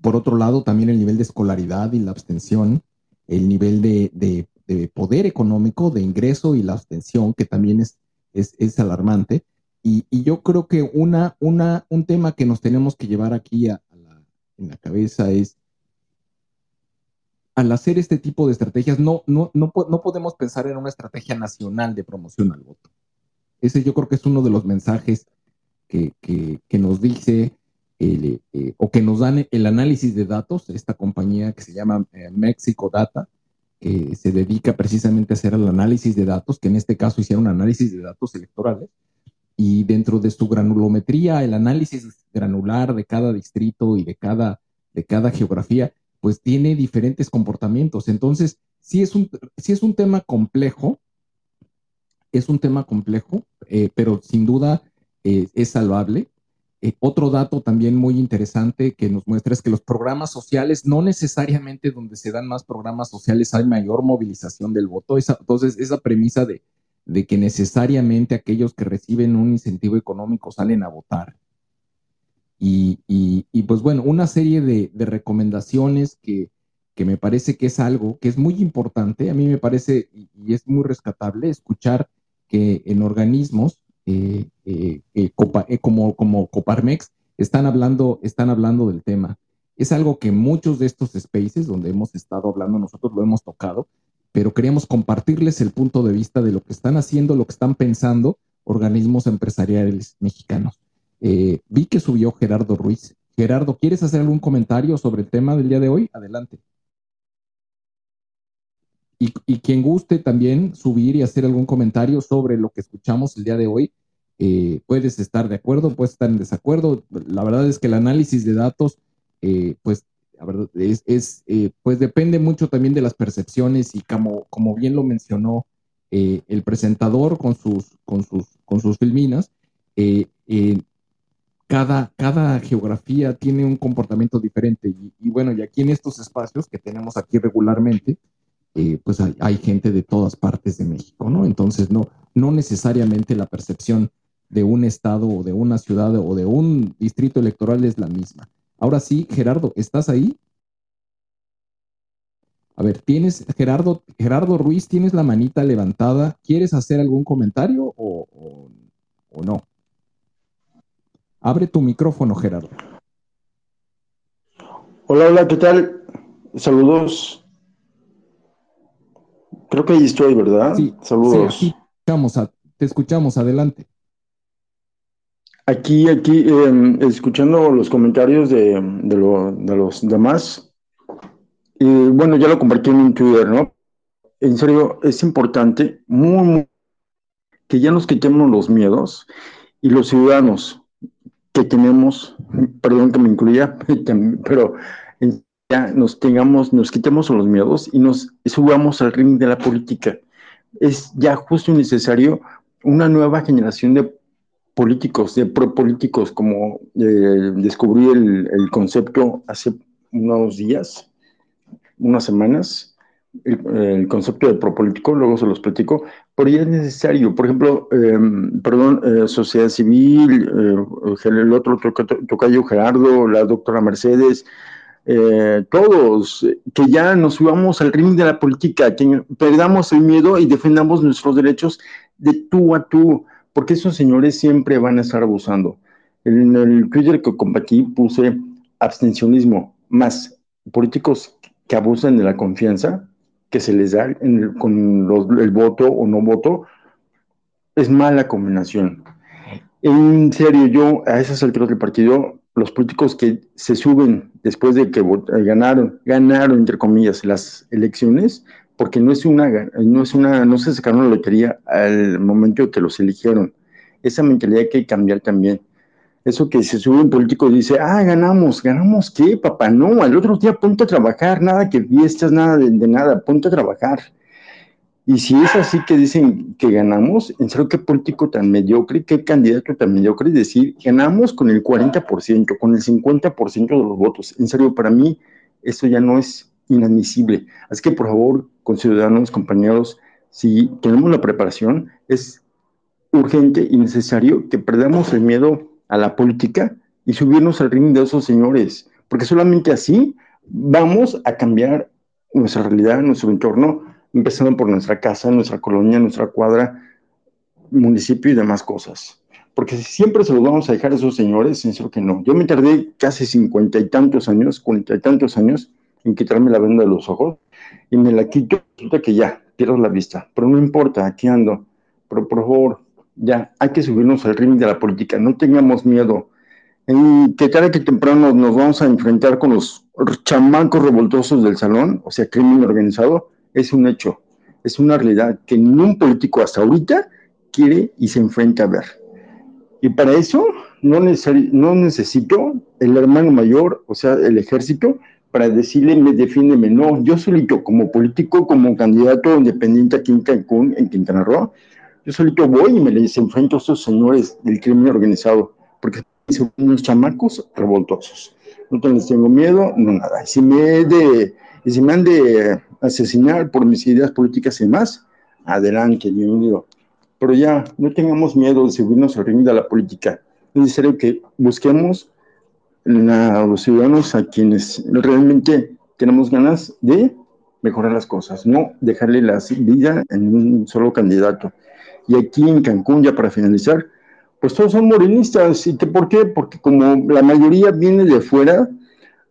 por otro lado, también el nivel de escolaridad y la abstención, el nivel de, poder económico, de ingreso y la abstención, que también es, es, alarmante. Y, yo creo que una, una, un tema que nos tenemos que llevar aquí a, en la cabeza es al hacer este tipo de estrategias, no, no, no, no, podemos pensar en una estrategia nacional de promoción al voto. Ese yo creo que es uno de los mensajes que, que, nos dice eh, o que nos dan el análisis de datos, esta compañía que se llama eh, Mexico Data, que se dedica precisamente a hacer el análisis de datos, que en este caso hicieron análisis de datos electorales, y dentro de su granulometría, el análisis granular de cada distrito y de cada, de cada geografía, pues tiene diferentes comportamientos. Entonces, sí es un, es un tema complejo, es un tema complejo, eh, pero sin duda eh, es salvable. Eh, otro dato también muy interesante que nos muestra es que los programas sociales, no necesariamente donde se dan más programas sociales hay mayor movilización del voto. entonces, esa premisa de, de que necesariamente aquellos que reciben un incentivo económico salen a votar, y, pues bueno, una serie de, recomendaciones que, me parece que es algo que es muy importante. A mí me parece y, es muy rescatable escuchar que en organismos eh, eh, eh, como, como Coparmex están hablando, están hablando del tema. Es algo que muchos de estos spaces donde hemos estado hablando, nosotros lo hemos tocado, pero queríamos compartirles el punto de vista de lo que están haciendo, lo que están pensando organismos empresariales mexicanos. Eh, vi que subió Gerardo Ruiz. Gerardo, ¿quieres hacer algún comentario sobre el tema del día de hoy? Adelante. Y, quien guste también subir y hacer algún comentario sobre lo que escuchamos el día de hoy, eh, puedes estar de acuerdo, puedes estar en desacuerdo. La verdad es que el análisis de datos, eh, pues, es, pues depende mucho también de las percepciones y como, como bien lo mencionó el presentador con sus, con sus, con sus filminas, cada, cada geografía tiene un comportamiento diferente. Y, bueno, y aquí en estos espacios que tenemos aquí regularmente, eh, pues hay, gente de todas partes de México, ¿no? Entonces, no, no necesariamente la percepción de un estado o de una ciudad o de un distrito electoral es la misma. Ahora sí, Gerardo, ¿estás ahí? A ver, tienes, Gerardo, Gerardo Ruiz, tienes la manita levantada. ¿Quieres hacer algún comentario o, no? Abre tu micrófono, Gerardo. Hola, hola, ¿qué tal? Saludos. Creo que ahí estoy, ¿verdad? Sí, saludos. Sí, te escuchamos, adelante. Aquí, aquí, em, escuchando los comentarios de, de los demás, y bueno, ya lo compartí en Twitter, ¿no? En serio, es importante, muy, muy, que ya nos quitemos los miedos y los ciudadanos que tenemos, perdón que me incluya, *laughs* pero ya nos tengamos, nos quitemos los miedos y nos subamos al ring de la política. Es ya justo y necesario una nueva generación de políticos, de propolíticos, como eh, descubrí el, concepto hace unos días, unas semanes, el, concepto de propolítico, luego se los platico, pero ya es necesario, por ejemplo, em, perdón, eh, sociedad civil, eh, el otro tocayo Gerardo, la doctora Mercedes, eh, todos, que ya nos subamos al ring de la política, que perdamos el miedo y defendamos nuestros derechos de tú a tú, porque esos señores siempre van a estar abusando. En el Twitter que compartí puse abstencionismo, más políticos que abusan de la confianza que se les da con el voto o no voto, es mala combinación. En serio, yo a esas alturas del partido, los políticos que se suben después de que ganaron, ganaron entre comillas las elecciones, porque no es una, no es una, no se sacaron la lotería al momento que los eligieron. Esa mentalidad hay que cambiar también. Eso que se sube un político y dice, ah, ganamos, ganamos qué, papá, no, al otro día ponte a trabajar, nada que fiestas, nada de, nada, ponte a trabajar. Y si es así que dicen que ganamos, en serio, qué político tan mediocre, qué candidato tan mediocre, decir, ganamos con el 40%, con el 50% de los votos. En serio, para mí, eso ya no es inadmisible. Así que, por favor, con ciudadanos, compañeros, si tenemos la preparación, es urgente y necesario que perdamos el miedo a la política y subirnos al ring de esos señores, porque solamente así vamos a cambiar nuestra realidad, nuestro entorno, empezando por nuestra casa, nuestra colonia, nuestra cuadra, municipio y demás cosas. Porque si siempre se los vamos a dejar a esos señores, sincero que no. Yo me tardé casi cincuenta y tantos años, cuarenta y tantos años en quitarme la venda de los ojos y me la quito, resulta que ya, pierdo la vista. Pero no importa, aquí ando. Pero por favor, ya, hay que subirnos al ring de la política, no tengamos miedo. Y que tarde que temprano nos vamos a enfrentar con los chamacos revoltosos del salón, o sea, crimen organizado, es un hecho, es una realidad que ningún político hasta ahorita quiere y se enfrenta a ver. Y para eso no, no necesito el hermano mayor, o sea, el ejército, para decirle, me defiéndeme. No, yo solito, como político, como candidato independiente aquí en Cancún, en Quintana Roo, yo solito voy y me les enfrento a esos señores del crimen organizado, porque son unos chamacos revoltosos. No les tengo miedo, no nada. Si me, de, si me han de asesinar por mis ideas políticas y más, adelante, bienvenido. Pero ya, no tengamos miedo de subirnos al ring de la política. Es necesario que busquemos a los ciudadanos a quienes realmente tenemos ganas de mejorar las cosas, no dejarle la vida en un solo candidato. Y aquí en Cancún, ya para finalizar, pues todos son morenistas. ¿Y por qué? Porque como la mayoría viene de afuera,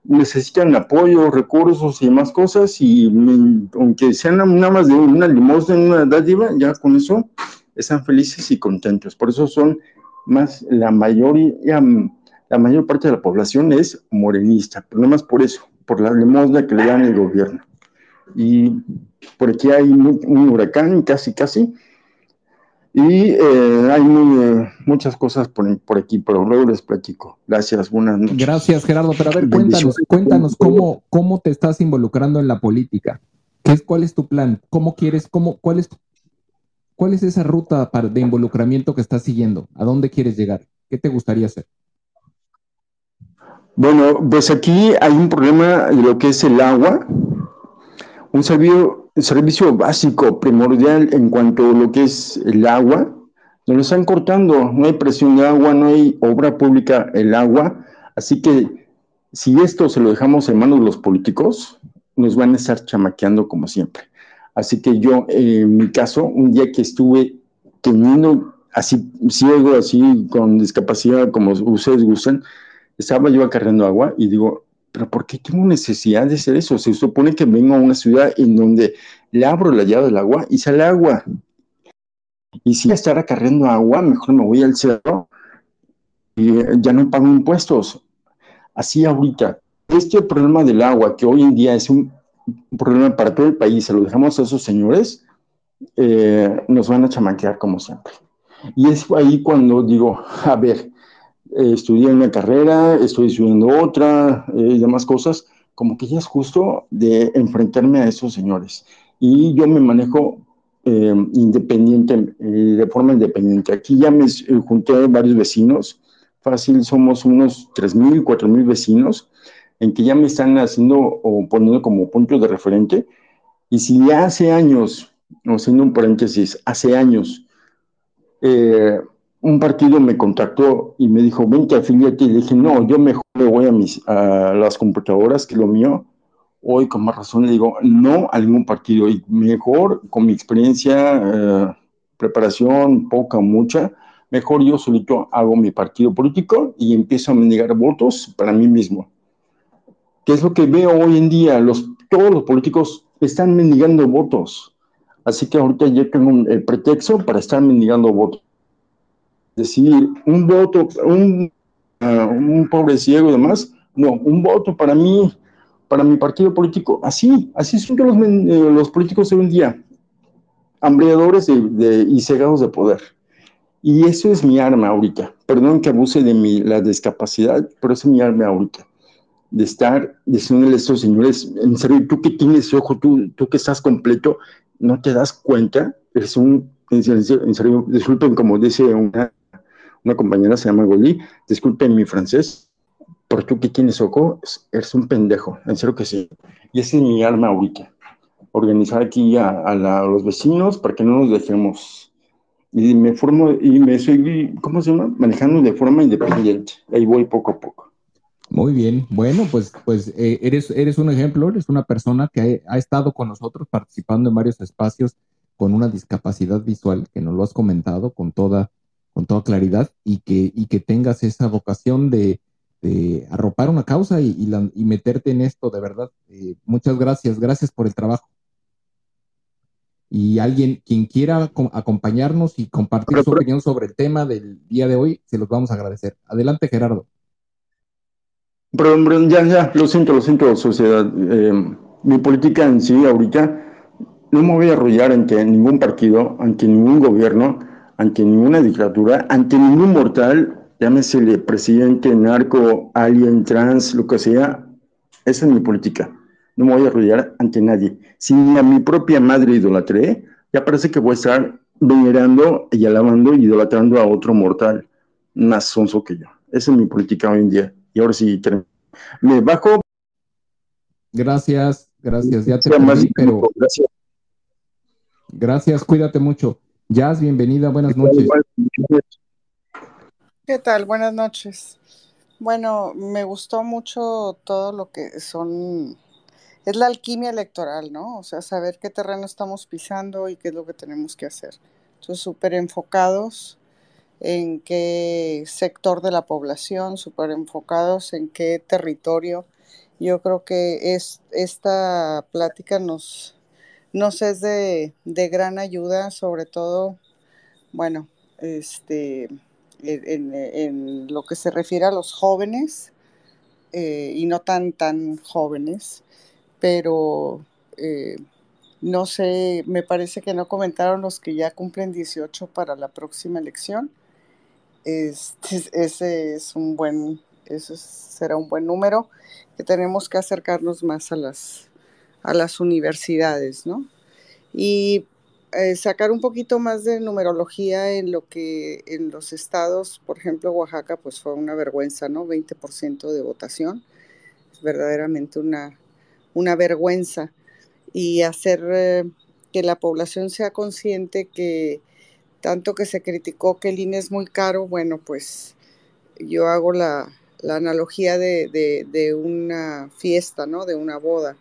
necesitan apoyo, recursos y demás cosas, y aunque sean nada más de una limosna, una dádiva, ya con eso están felices y contentos. Por eso son más, la mayoría, la mayor parte de la población es morenista, pero no más por eso, por la limosna que le dan el gobierno. Y por aquí hay un huracán, casi, casi, y eh, hay eh, muchas cosas por, por, aquí, pero luego les platico. Gracias, buenas noches. Gracias, Gerardo. Pero a ver, cuéntanos, cuéntanos cómo, cómo te estás involucrando en la política. ¿Qué es, ¿Cuál es tu plan? ¿Cómo quieres, cómo, cuál es, cuál es esa ruta para, de involucramiento que estás siguiendo? ¿A dónde quieres llegar? ¿Qué te gustaría hacer? Bueno, pues aquí hay un problema de lo que es el agua. Un servicio, servicio básico, primordial en cuanto a lo que es el agua, Nos lo están cortando, no hay presión de agua, no hay obra pública el agua, así que si esto se lo dejamos en manos de los políticos, nos van a estar chamaqueando como siempre. Así que yo, en mi caso, un día que estuve teniendo así ciego, así con discapacidad, como ustedes gustan, estaba yo acarreando agua y digo, pero ¿por qué tengo necesidad de hacer eso? Se supone que vengo a una ciudad en donde le abro la llave del agua y sale agua. Y si estar acarreando agua, mejor me voy al cerro y ya no pago impuestos. Así ahorita, este problema del agua, que hoy en día es un problema para todo el país, se lo dejamos a esos señores, eh, nos van a chamaquear como siempre. Y es ahí cuando digo, a ver, eh, estudié una carrera, estoy estudiando otra eh, y demás cosas, como que ya es justo de enfrentarme a esos señores. Y yo me manejo eh, independiente, de forma independiente. Aquí ya me junté varios vecinos, fácil, somos unos 3.000, 4.000 vecinos, en que ya me están haciendo o poniendo como punto de referente. Y si ya hace años, haciendo un paréntesis, hace años, eh, un partido me contactó y me dijo, vente, afiliate. Y le dije, no, yo mejor me voy a, mis, a las computadoras que lo mío. Hoy, con más razón, le digo, no a ningún partido. Y mejor, con mi experiencia, eh, preparación, poca o mucha, mejor yo solito hago mi partido político y empiezo a mendigar votos para mí mismo. ¿Qué es lo que veo hoy en día? Los, todos los políticos están mendigando votos. Así que ahorita ya tengo el pretexto para estar mendigando votos decir un voto, un, uh, un pobre ciego y demás, no, un voto para mí, para mi partido político, así, así son los, eh, los políticos de en día, hambreadores y cegados de poder. Y eso es mi arma ahorita. Perdón que abuse de mi, la discapacidad, pero es mi arma ahorita. De estar diciéndole a estos señores, en serio, tú que tienes ojo, tú, tú que estás completo, no te das cuenta, eres un, en serio, disculpen como dice una una compañera se llama Goli, disculpen mi francés, por tú que tienes ojo, eres un pendejo, en serio que sí. Y esa es mi arma ahorita, organizar aquí a, los vecinos para que no nos dejemos. Y me formo, y me estoy, ¿cómo se llama? Manejando de forma independiente. Ahí voy poco a poco. Muy bien, bueno, pues, pues eh, eres, eres un ejemplo, eres una persona que ha, ha, estado con nosotros participando en varios espacios con una discapacidad visual, que nos lo has comentado con toda con toda claridad y que, y que tengas esa vocación de, arropar una causa y, y, meterte en esto, de verdad. Eh, muchas gracias, gracias por el trabajo. Y alguien, quien quiera acompañarnos y compartir su opinión sobre el tema del día de hoy, se los vamos a agradecer. Adelante, Gerardo. Perdón, ya, ya, lo siento, lo siento, sociedad. Eh, mi política en sí, ahorita, no me voy a arrollar ante ningún partido, ante ningún gobierno ante ninguna dictadura, ante ningún mortal, llámesele presidente, narco, alien, trans, lo que sea, esa es mi política. No me voy a arrodillar ante nadie. Si a mi propia madre idolatré, ya parece que voy a estar venerando y alabando y idolatrando a otro mortal más sonso que yo. Esa es mi política hoy en día. Y ahora sí, me bajo. Gracias, gracias. Ya te perdí, pero... Gracias. Gracias, cuídate mucho. Jazz, bienvenida, buenas noches. ¿Qué tal? Buenas noches. Bueno, me gustó mucho todo lo que son, es la alquimia electoral, ¿no? O sea, saber qué terreno estamos pisando y qué es lo que tenemos que hacer. Entonces, súper enfocados en qué sector de la población, súper enfocados en qué territorio. Yo creo que es, esta plática nos, nos es de, gran ayuda, sobre todo, bueno, este, en, lo que se refiere a los jóvenes, eh, y no tan, tan jóvenes, pero eh, no sé, me parece que no comentaron los que ya cumplen 18 para la próxima elección. Este, ese es un buen, ese será un buen número, que tenemos que acercarnos más a las, a las universidades, ¿no? Y eh, sacar un poquito más de numerología en lo que en los estados, por ejemplo, Oaxaca, pues fue una vergüenza, ¿no? 20% de votación, es verdaderamente una, una vergüenza. Y hacer eh, que la población sea consciente que tanto que se criticó que el INE es muy caro, bueno, pues yo hago la, analogía de, una fiesta, ¿no? De una boda.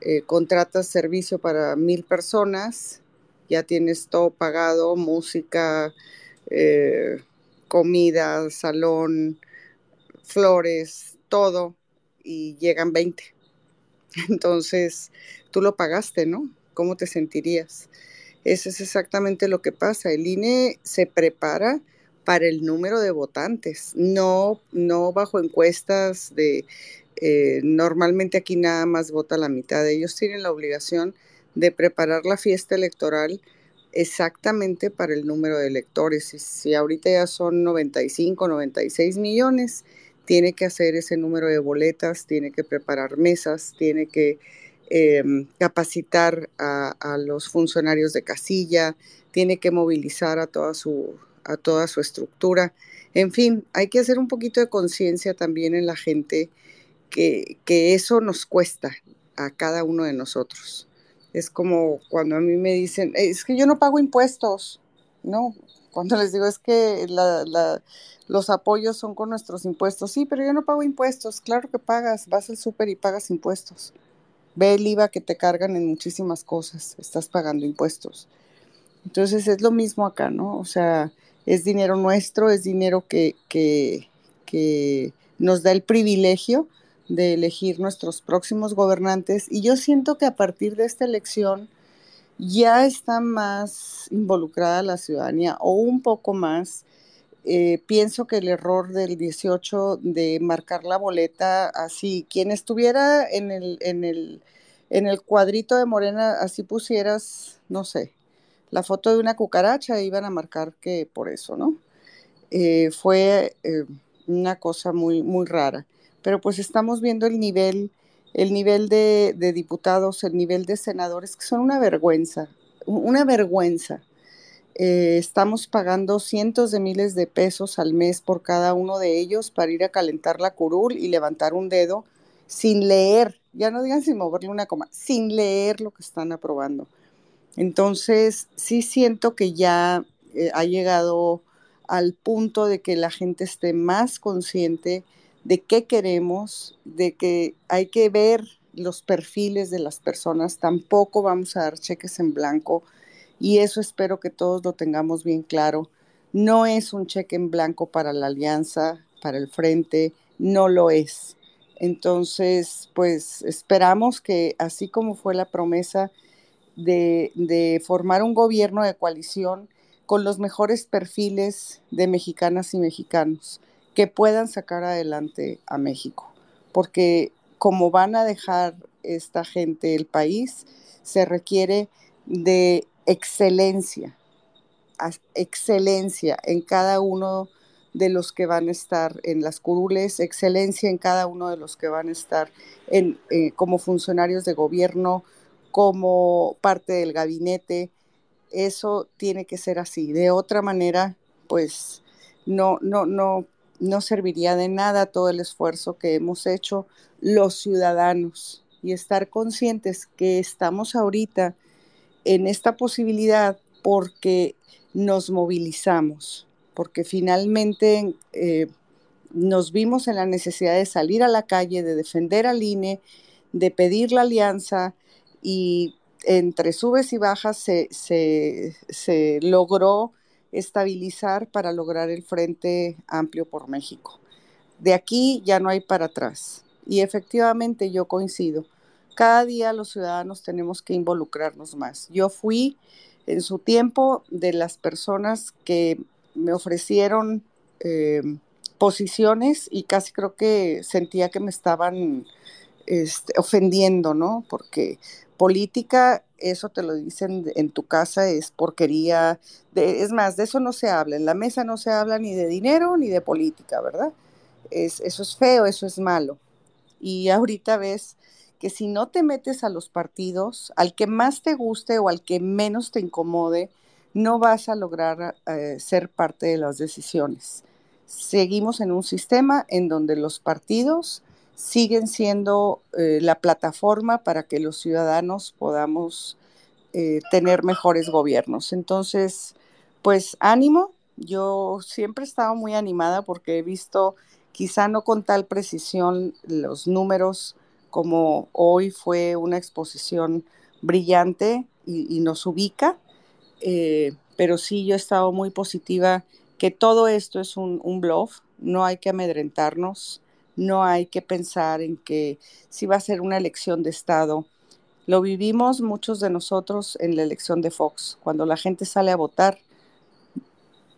Eh, contratas servicio para mil personas, ya tienes todo pagado, música, eh, comida, salón, flores, todo, y llegan 20. *laughs* Entonces, tú lo pagaste, ¿no? ¿Cómo te sentirías? Eso es exactamente lo que pasa. El INE se prepara para el número de votantes, no, no bajo encuestas de, eh, normalmente aquí nada más vota la mitad. Ellos tienen la obligación de preparar la fiesta electoral exactamente para el número de electores. Si ahorita ya son 95, 96 millones, tiene que hacer ese número de boletas, tiene que preparar mesas, tiene que em, capacitar a, los funcionarios de casilla, tiene que movilizar a toda su, a toda su estructura. En fin, hay que hacer un poquito de conciencia también en la gente que, eso nos cuesta a cada uno de nosotros. Es como cuando a mí me dicen, es que yo no pago impuestos, ¿no? Cuando les digo es que los apoyos son con nuestros impuestos. Sí, pero yo no pago impuestos. Claro que pagas. Vas al súper y pagas impuestos. Ve el IVA que te cargan en muchísimas cosas. Estás pagando impuestos. Entonces es lo mismo acá, ¿no? O sea, es dinero nuestro, es dinero que nos da el privilegio de elegir nuestros próximos gobernantes. Y yo siento que a partir de esta elección, ya está más involucrada la ciudadanía o un poco más. Eh, pienso que el error del 18 de marcar la boleta así, quien estuviera en el, en el, en el cuadrito de Morena, así pusieras, no sé, la foto de una cucaracha, iban a marcar que por eso, ¿no? Eh, fue eh, una cosa muy, muy rara. Pero pues estamos viendo el nivel el nivel de, diputados, el nivel de senadores, que son una vergüenza, una vergüenza. Eh, estamos pagando cientos de miles de pesos al mes por cada uno de ellos para ir a calentar la curul y levantar un dedo sin leer, ya no digan sin moverle una coma, sin leer lo que están aprobando. Entonces, sí siento que ya eh, ha llegado al punto de que la gente esté más consciente de qué queremos, de que hay que ver los perfiles de las personas, tampoco vamos a dar cheques en blanco y eso espero que todos lo tengamos bien claro. No es un cheque en blanco para la alianza, para el frente, no lo es. Entonces, pues esperamos que así como fue la promesa de, de formar un gobierno de coalición con los mejores perfiles de mexicanas y mexicanos, que puedan sacar adelante a México, porque como van a dejar esta gente el país, se requiere de excelencia, excelencia en cada uno de los que van a estar en las curules, excelencia en cada uno de los que van a estar en, eh, como funcionarios de gobierno, como parte del gabinete. Eso tiene que ser así. De otra manera, pues no, no, no no serviría de nada todo el esfuerzo que hemos hecho los ciudadanos y estar conscientes que estamos ahorita en esta posibilidad porque nos movilizamos, porque finalmente eh, nos vimos en la necesidad de salir a la calle, de defender al INE, de pedir la alianza y entre subes y bajas se, se logró estabilizar para lograr el Frente Amplio por México. De aquí ya no hay para atrás. Y efectivamente yo coincido. Cada día los ciudadanos tenemos que involucrarnos más. Yo fui en su tiempo de las personas que me ofrecieron eh, posiciones y casi creo que sentía que me estaban este, ofendiendo, ¿no? Porque política, eso te lo dicen en tu casa, es porquería. es más, de eso no se habla. En la mesa no se habla ni de dinero ni de política, ¿verdad? Es, eso es feo, eso es malo. Y ahorita ves que si no te metes a los partidos, al que más te guste o al que menos te incomode, no vas a lograr eh, ser parte de las decisiones. Seguimos en un sistema en donde los partidos siguen siendo eh, la plataforma para que los ciudadanos podamos eh, tener mejores gobiernos. Entonces, pues ánimo, yo siempre he estado muy animada porque he visto, quizá no con tal precisión, los números como hoy fue una exposición brillante y, nos ubica, eh, pero sí yo he estado muy positiva que todo esto es un, un bluff, no hay que amedrentarnos, no hay que pensar en que si va a ser una elección de Estado. Lo vivimos muchos de nosotros en la elección de Fox. Cuando la gente sale a votar,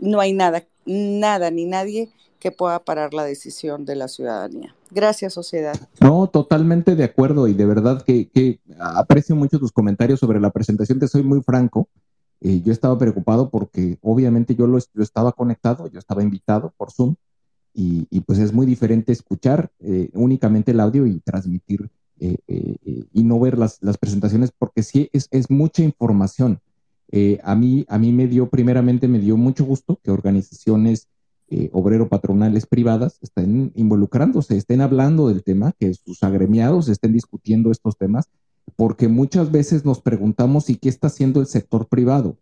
no hay nada, nada ni nadie que pueda parar la decisión de la ciudadanía. Gracias, sociedad. No, totalmente de acuerdo y de verdad que, aprecio mucho tus comentarios sobre la presentación. Te soy muy franco. Eh, yo estaba preocupado porque obviamente yo, lo, estaba conectado, yo estaba invitado por Zoom y, pues es muy diferente escuchar eh, únicamente el audio y transmitir eh, y no ver las, presentaciones porque sí es, mucha información. a, mí, a mí me dio, primeramente me dio mucho gusto que organizaciones eh, obrero-patronales privadas estén involucrándose, estén hablando del tema, que sus agremiados estén discutiendo estos temas, porque muchas veces nos preguntamos, ¿y qué está haciendo el sector privado?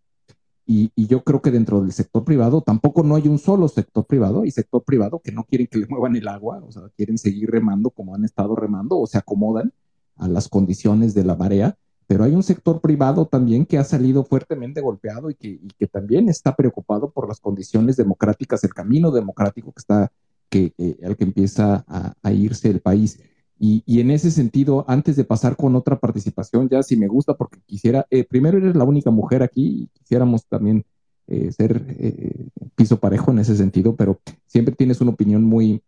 Y, yo creo que dentro del sector privado tampoco no hay un solo sector privado, hay sector privado que no quieren que le muevan el agua, o sea, quieren seguir remando como han estado remando o se acomodan a las condiciones de la marea pero hay un sector privado también que ha salido fuertemente golpeado y que, que también está preocupado por las condiciones democráticas, el camino democrático que está, que, al que empieza a, irse el país. Y, en ese sentido, antes de pasar con otra participación, ya si me gusta, porque quisiera, eh, primero eres la única mujer aquí y quisiéramos también eh, ser eh, piso parejo en ese sentido, pero siempre tienes una opinión muy,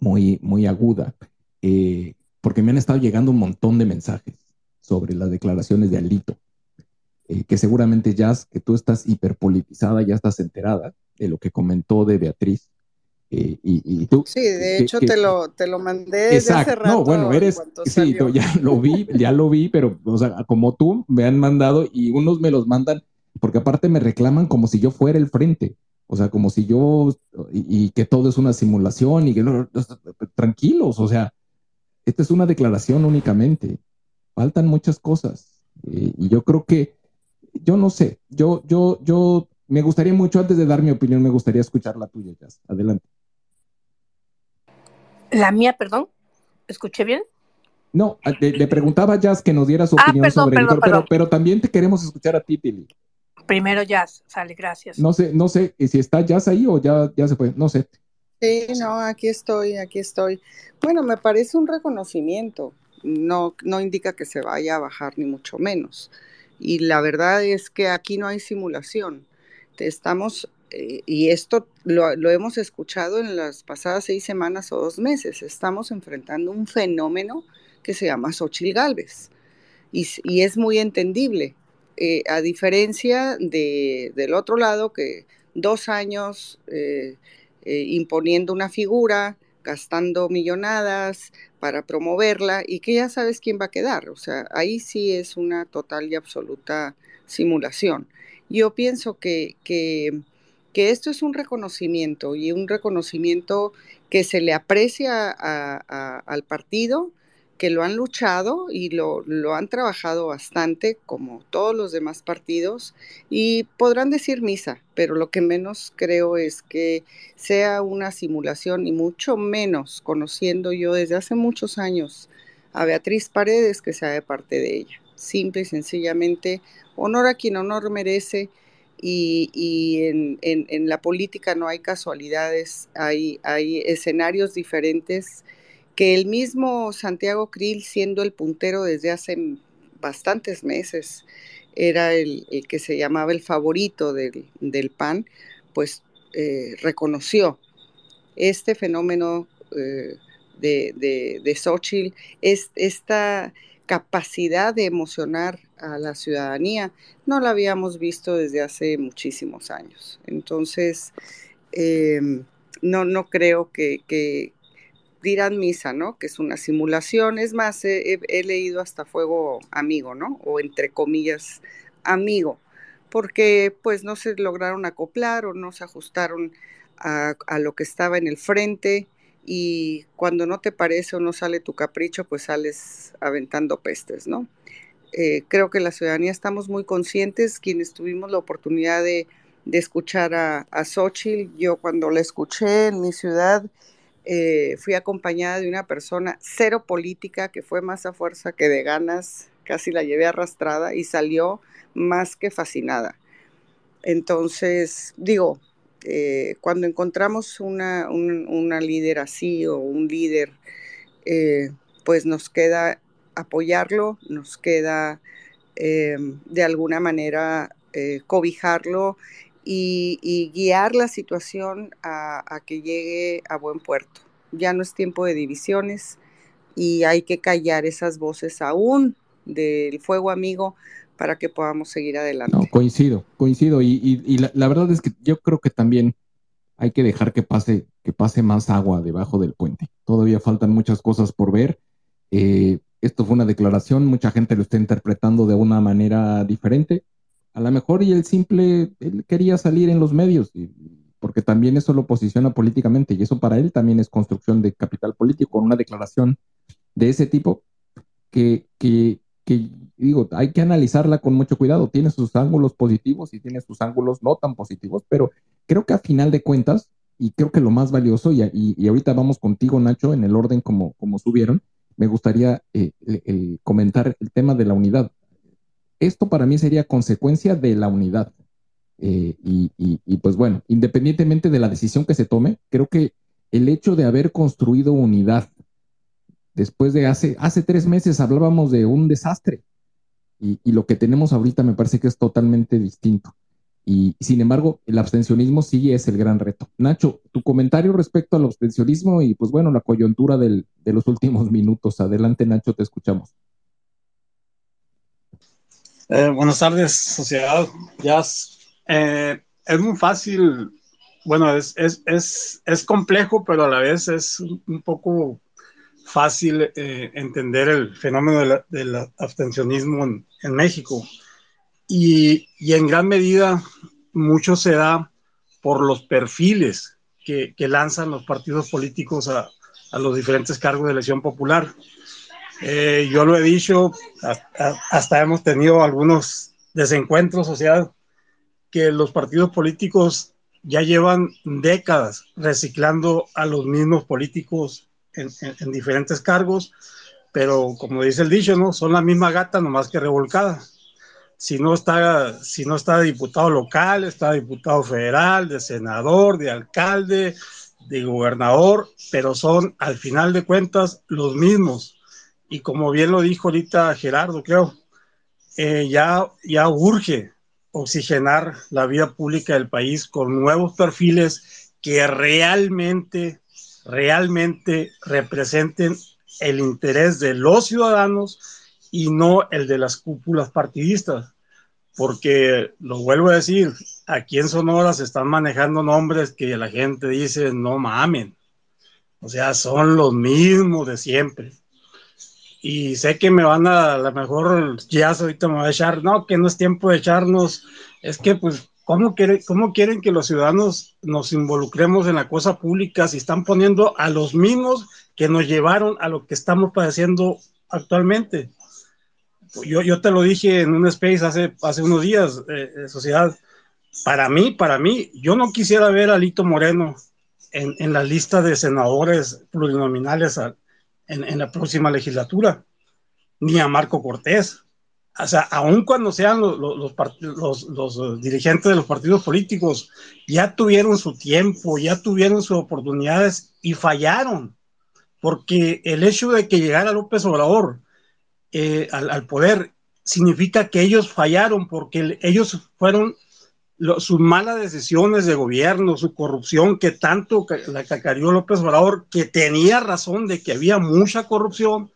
muy, muy aguda, porque me han estado llegando un montón de mensajes sobre las declaraciones de Alito, eh, que seguramente ya que tú estás hiperpolitizada, ya estás enterada de lo que comentó de Beatriz. Eh, y, tú, sí, de hecho te, lo, te lo mandé desde hace rato. No, bueno, eres, sí, ya lo vi, ya lo vi, pero, o sea, como tú me han mandado y unos me los mandan, porque aparte me reclaman como si yo fuera el frente. O sea, como si yo, y, que todo es una simulación y que no, tranquilos, o sea, esta es una declaración únicamente faltan muchas cosas. Eh, y yo creo que, yo no sé, yo, yo, yo me gustaría mucho, antes de dar mi opinión, me gustaría escuchar la tuya, Jazz. Adelante. La mía, perdón. ¿Escuché bien? No, le, preguntaba a Jazz que nos diera su ah, opinión sobre el pero, pero también te queremos escuchar a ti, Pili. Primero Jazz, sale, gracias. No sé, no sé si está Jazz ahí o ya, ya se fue, no sé. Sí, no, aquí estoy, aquí estoy. Bueno, me parece un reconocimiento no, no indica que se vaya a bajar ni mucho menos. Y la verdad es que aquí no hay simulación. Estamos, y esto lo, hemos escuchado en las pasadas seis semanas o dos meses, estamos enfrentando un fenómeno que se llama Xochitl Galvez. Y, es muy entendible, eh, a diferencia de, del otro lado que dos años eh, imponiendo una figura, gastando millonadas para promoverla y que ya sabes quién va a quedar. O sea, ahí sí es una total y absoluta simulación. Yo pienso que, que, esto es un reconocimiento y un reconocimiento que se le aprecia al partido que lo han luchado y lo, lo, han trabajado bastante, como todos los demás partidos, y podrán decir misa, pero lo que menos creo es que sea una simulación, y mucho menos conociendo yo desde hace muchos años a Beatriz Paredes, que sea de parte de ella. Simple y sencillamente, honor a quien honor merece, y, y en, en, en, la política no hay casualidades, hay, hay escenarios diferentes que el mismo Santiago Krill, siendo el puntero desde hace bastantes meses, era el, que se llamaba el favorito del, PAN, pues eh, reconoció este fenómeno eh, de, de, de Xochitl, es, esta capacidad de emocionar a la ciudadanía, no la habíamos visto desde hace muchísimos años. Entonces, em, no, no creo que, dirán misa, ¿no? Que es una simulación. Es más, he, leído hasta Fuego Amigo, ¿no? O entre comillas, amigo, porque pues no se lograron acoplar o no se ajustaron a, lo que estaba en el frente y cuando no te parece o no sale tu capricho, pues sales aventando pestes, ¿no? Eh, creo que la ciudadanía estamos muy conscientes, quienes tuvimos la oportunidad de, escuchar a, a Xochitl. Yo cuando la escuché en mi ciudad, eh, fui acompañada de una persona cero política que fue más a fuerza que de ganas, casi la llevé arrastrada y salió más que fascinada. Entonces, digo, eh, cuando encontramos una, una, líder así o un líder, eh, pues nos queda apoyarlo, nos queda de alguna manera cobijarlo y, guiar la situación a, que llegue a buen puerto. Ya no es tiempo de divisiones y hay que callar esas voces aún del fuego amigo para que podamos seguir adelante. No, coincido, coincido. Y, la, verdad es que yo creo que también hay que dejar que pase, que pase más agua debajo del puente. Todavía faltan muchas cosas por ver. Eh, esto fue una declaración, mucha gente lo está interpretando de una manera diferente a lo mejor y el simple, él quería salir en los medios, porque también eso lo posiciona políticamente y eso para él también es construcción de capital político, una declaración de ese tipo que, que, que, digo, hay que analizarla con mucho cuidado, tiene sus ángulos positivos y tiene sus ángulos no tan positivos, pero creo que a final de cuentas, y creo que lo más valioso, y, y, ahorita vamos contigo, Nacho, en el orden como, como subieron, me gustaría eh, comentar el tema de la unidad esto para mí sería consecuencia de la unidad. Eh, y, pues bueno, independientemente de la decisión que se tome, creo que el hecho de haber construido unidad, después de hace, tres meses hablábamos de un desastre y, lo que tenemos ahorita me parece que es totalmente distinto. Y sin embargo, el abstencionismo sí es el gran reto. Nacho, tu comentario respecto al abstencionismo y pues bueno, la coyuntura de los últimos minutos. Adelante, Nacho, te escuchamos. Eh, buenas tardes, sociedad. Ya eh, es muy fácil, bueno, es, complejo, pero a la vez es un poco fácil eh, entender el fenómeno del abstencionismo en, en México. Y, y, en gran medida, mucho se da por los perfiles que, que lanzan los partidos políticos a, a los diferentes cargos de elección popular. Eh, yo lo he dicho, hasta, hemos tenido algunos desencuentros, o sea, que los partidos políticos ya llevan décadas reciclando a los mismos políticos en, diferentes cargos, pero como dice el dicho, ¿no? Son la misma gata, nomás que revolcada. Si no está, si no está diputado local, está diputado federal, de senador, de alcalde, de gobernador, pero son al final de cuentas los mismos y como bien lo dijo ahorita Gerardo, creo, eh, ya, ya urge oxigenar la vida pública del país con nuevos perfiles que realmente, realmente representen el interés de los ciudadanos y no el de las cúpulas partidistas. Porque, lo vuelvo a decir, aquí en Sonora se están manejando nombres que la gente dice, no mamen. O sea, son los mismos de siempre y sé que me van a, a lo mejor ya ahorita me va a echar, no, que no es tiempo de echarnos, es que pues, ¿cómo, quiere, ¿cómo quieren que los ciudadanos nos involucremos en la cosa pública si están poniendo a los mismos que nos llevaron a lo que estamos padeciendo actualmente? Yo, yo te lo dije en un space hace, hace unos días, eh, eh sociedad, para mí, para mí, yo no quisiera ver a Lito Moreno en, en la lista de senadores plurinominales en, la próxima legislatura, ni a Marco Cortés. O sea, aun cuando sean los, los, dirigentes de los partidos políticos, ya tuvieron su tiempo, ya tuvieron sus oportunidades y fallaron. Porque el hecho de que llegara López Obrador eh, al, poder significa que ellos fallaron, porque ellos fueron sus malas decisiones de gobierno, su corrupción que tanto la cacarió López Obrador, que tenía razón de que había mucha corrupción,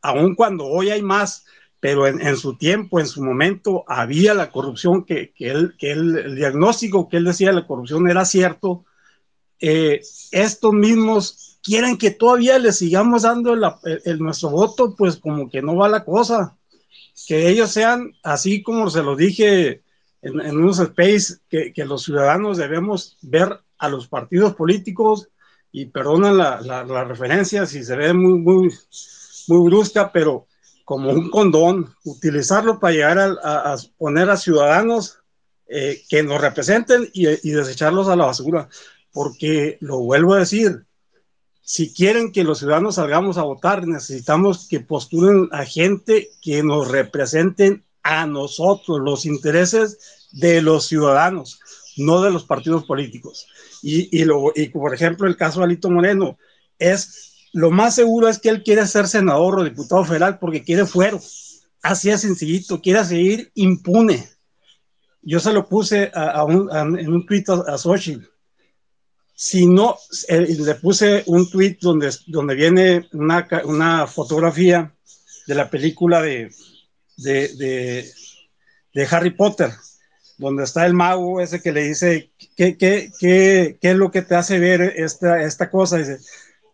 aun cuando hoy hay más, pero en, su tiempo, en su momento, había la corrupción que, que, él, que él, el diagnóstico que él decía de la corrupción era cierto. Eh, estos mismos quieren que todavía le sigamos dando el, nuestro voto, pues como que no va la cosa. Que ellos sean, así como se lo dije en, unos space que, que, los ciudadanos debemos ver a los partidos políticos, y perdonan la, la, referencia si se ve muy, muy, muy brusca, pero como un condón, utilizarlo para llegar a, poner a ciudadanos eh, que nos representen y, desecharlos a la basura. Porque lo vuelvo a decir, si quieren que los ciudadanos salgamos a votar, necesitamos que postulen a gente que nos representen a nosotros, los intereses de los ciudadanos, no de los partidos políticos. Y, y por ejemplo, el caso de Alito Moreno, es lo más seguro es que él quiere ser senador o diputado federal porque quiere fuero. Así es sencillito, quiere seguir impune. Yo se lo puse en un tweet a, Xochitl si no, eh, le puse un tweet donde, donde viene una, una fotografía de la película de, de, de, Harry Potter, donde está el mago ese que le dice, ¿qué, qué, qué, qué es lo que te hace ver esta, esta cosa? Dice,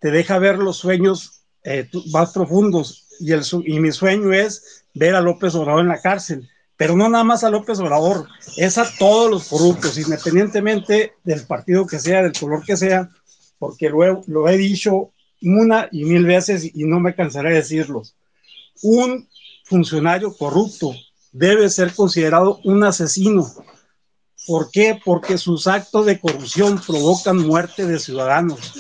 te deja ver los sueños eh, más profundos y, el, y mi sueño es ver a López Obrador en la cárcel pero no nada más a López Obrador, es a todos los corruptos, independientemente del partido que sea, del color que sea, porque lo he, lo he dicho una y mil veces y no me cansaré de decirlo. Un funcionario corrupto debe ser considerado un asesino. ¿Por qué? Porque sus actos de corrupción provocan muerte de ciudadanos.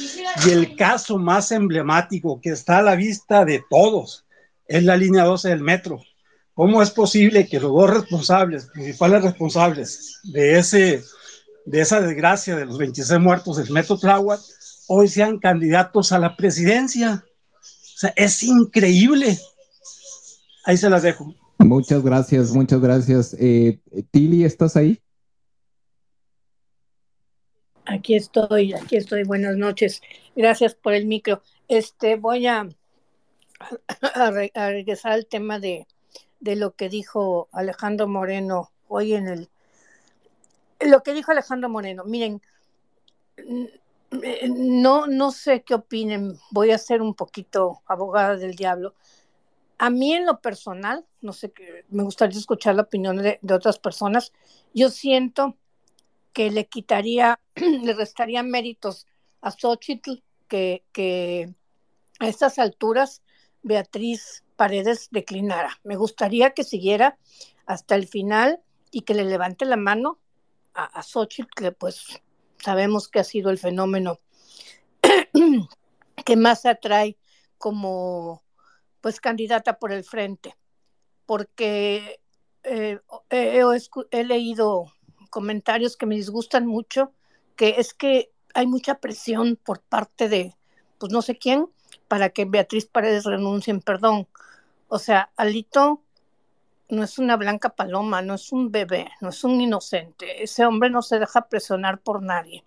Y el caso más emblemático que está a la vista de todos es la línea 12 del metro ¿Cómo es posible que los dos responsables, principales responsables de, ese, de esa desgracia de los 26 muertos del Metro Tláhuac, hoy sean candidatos a la presidencia? O sea, es increíble. Ahí se las dejo. Muchas gracias, muchas gracias. Eh, Tili, ¿estás ahí? Aquí estoy, aquí estoy. Buenas noches. Gracias por el micro. Este, voy a, regresar al tema de, de lo que dijo Alejandro Moreno hoy en el... Lo que dijo Alejandro Moreno, miren, no, no sé qué opinen, voy a ser un poquito abogada del diablo. A mí en lo personal, no sé, me gustaría escuchar la opinión de, otras personas, yo siento que le quitaría, *clears throat* le restaría méritos a Xochitl que, a estas alturas Beatriz Paredes declinara. Me gustaría que siguiera hasta el final y que le levante la mano a, a Xochitl, que pues sabemos que ha sido el fenómeno *clears throat* que más atrae como pues candidata por el frente, porque eh, he, leído comentarios que me disgustan mucho, que es que hay mucha presión por parte de, pues no sé quién, para que Beatriz Paredes renuncie en perdón. O sea, Alito no es una blanca paloma, no es un bebé, no es un inocente. Ese hombre no se deja presionar por nadie.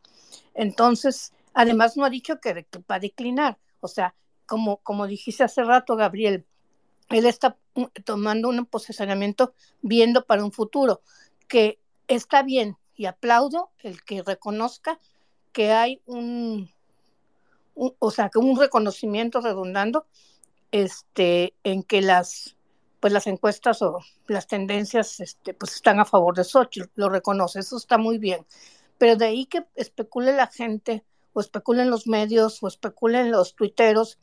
Entonces, además no ha dicho que, va a declinar. O sea, como, como dijiste hace rato, Gabriel, él está tomando un posicionamiento viendo para un futuro, que está bien y aplaudo el que reconozca que hay un, o sea, que un reconocimiento redundando este, en que las, pues las encuestas o las tendencias este, pues están a favor de Xochitl, lo reconoce, eso está muy bien. Pero de ahí que especule la gente, o especulen los medios, o especulen los tuiteros,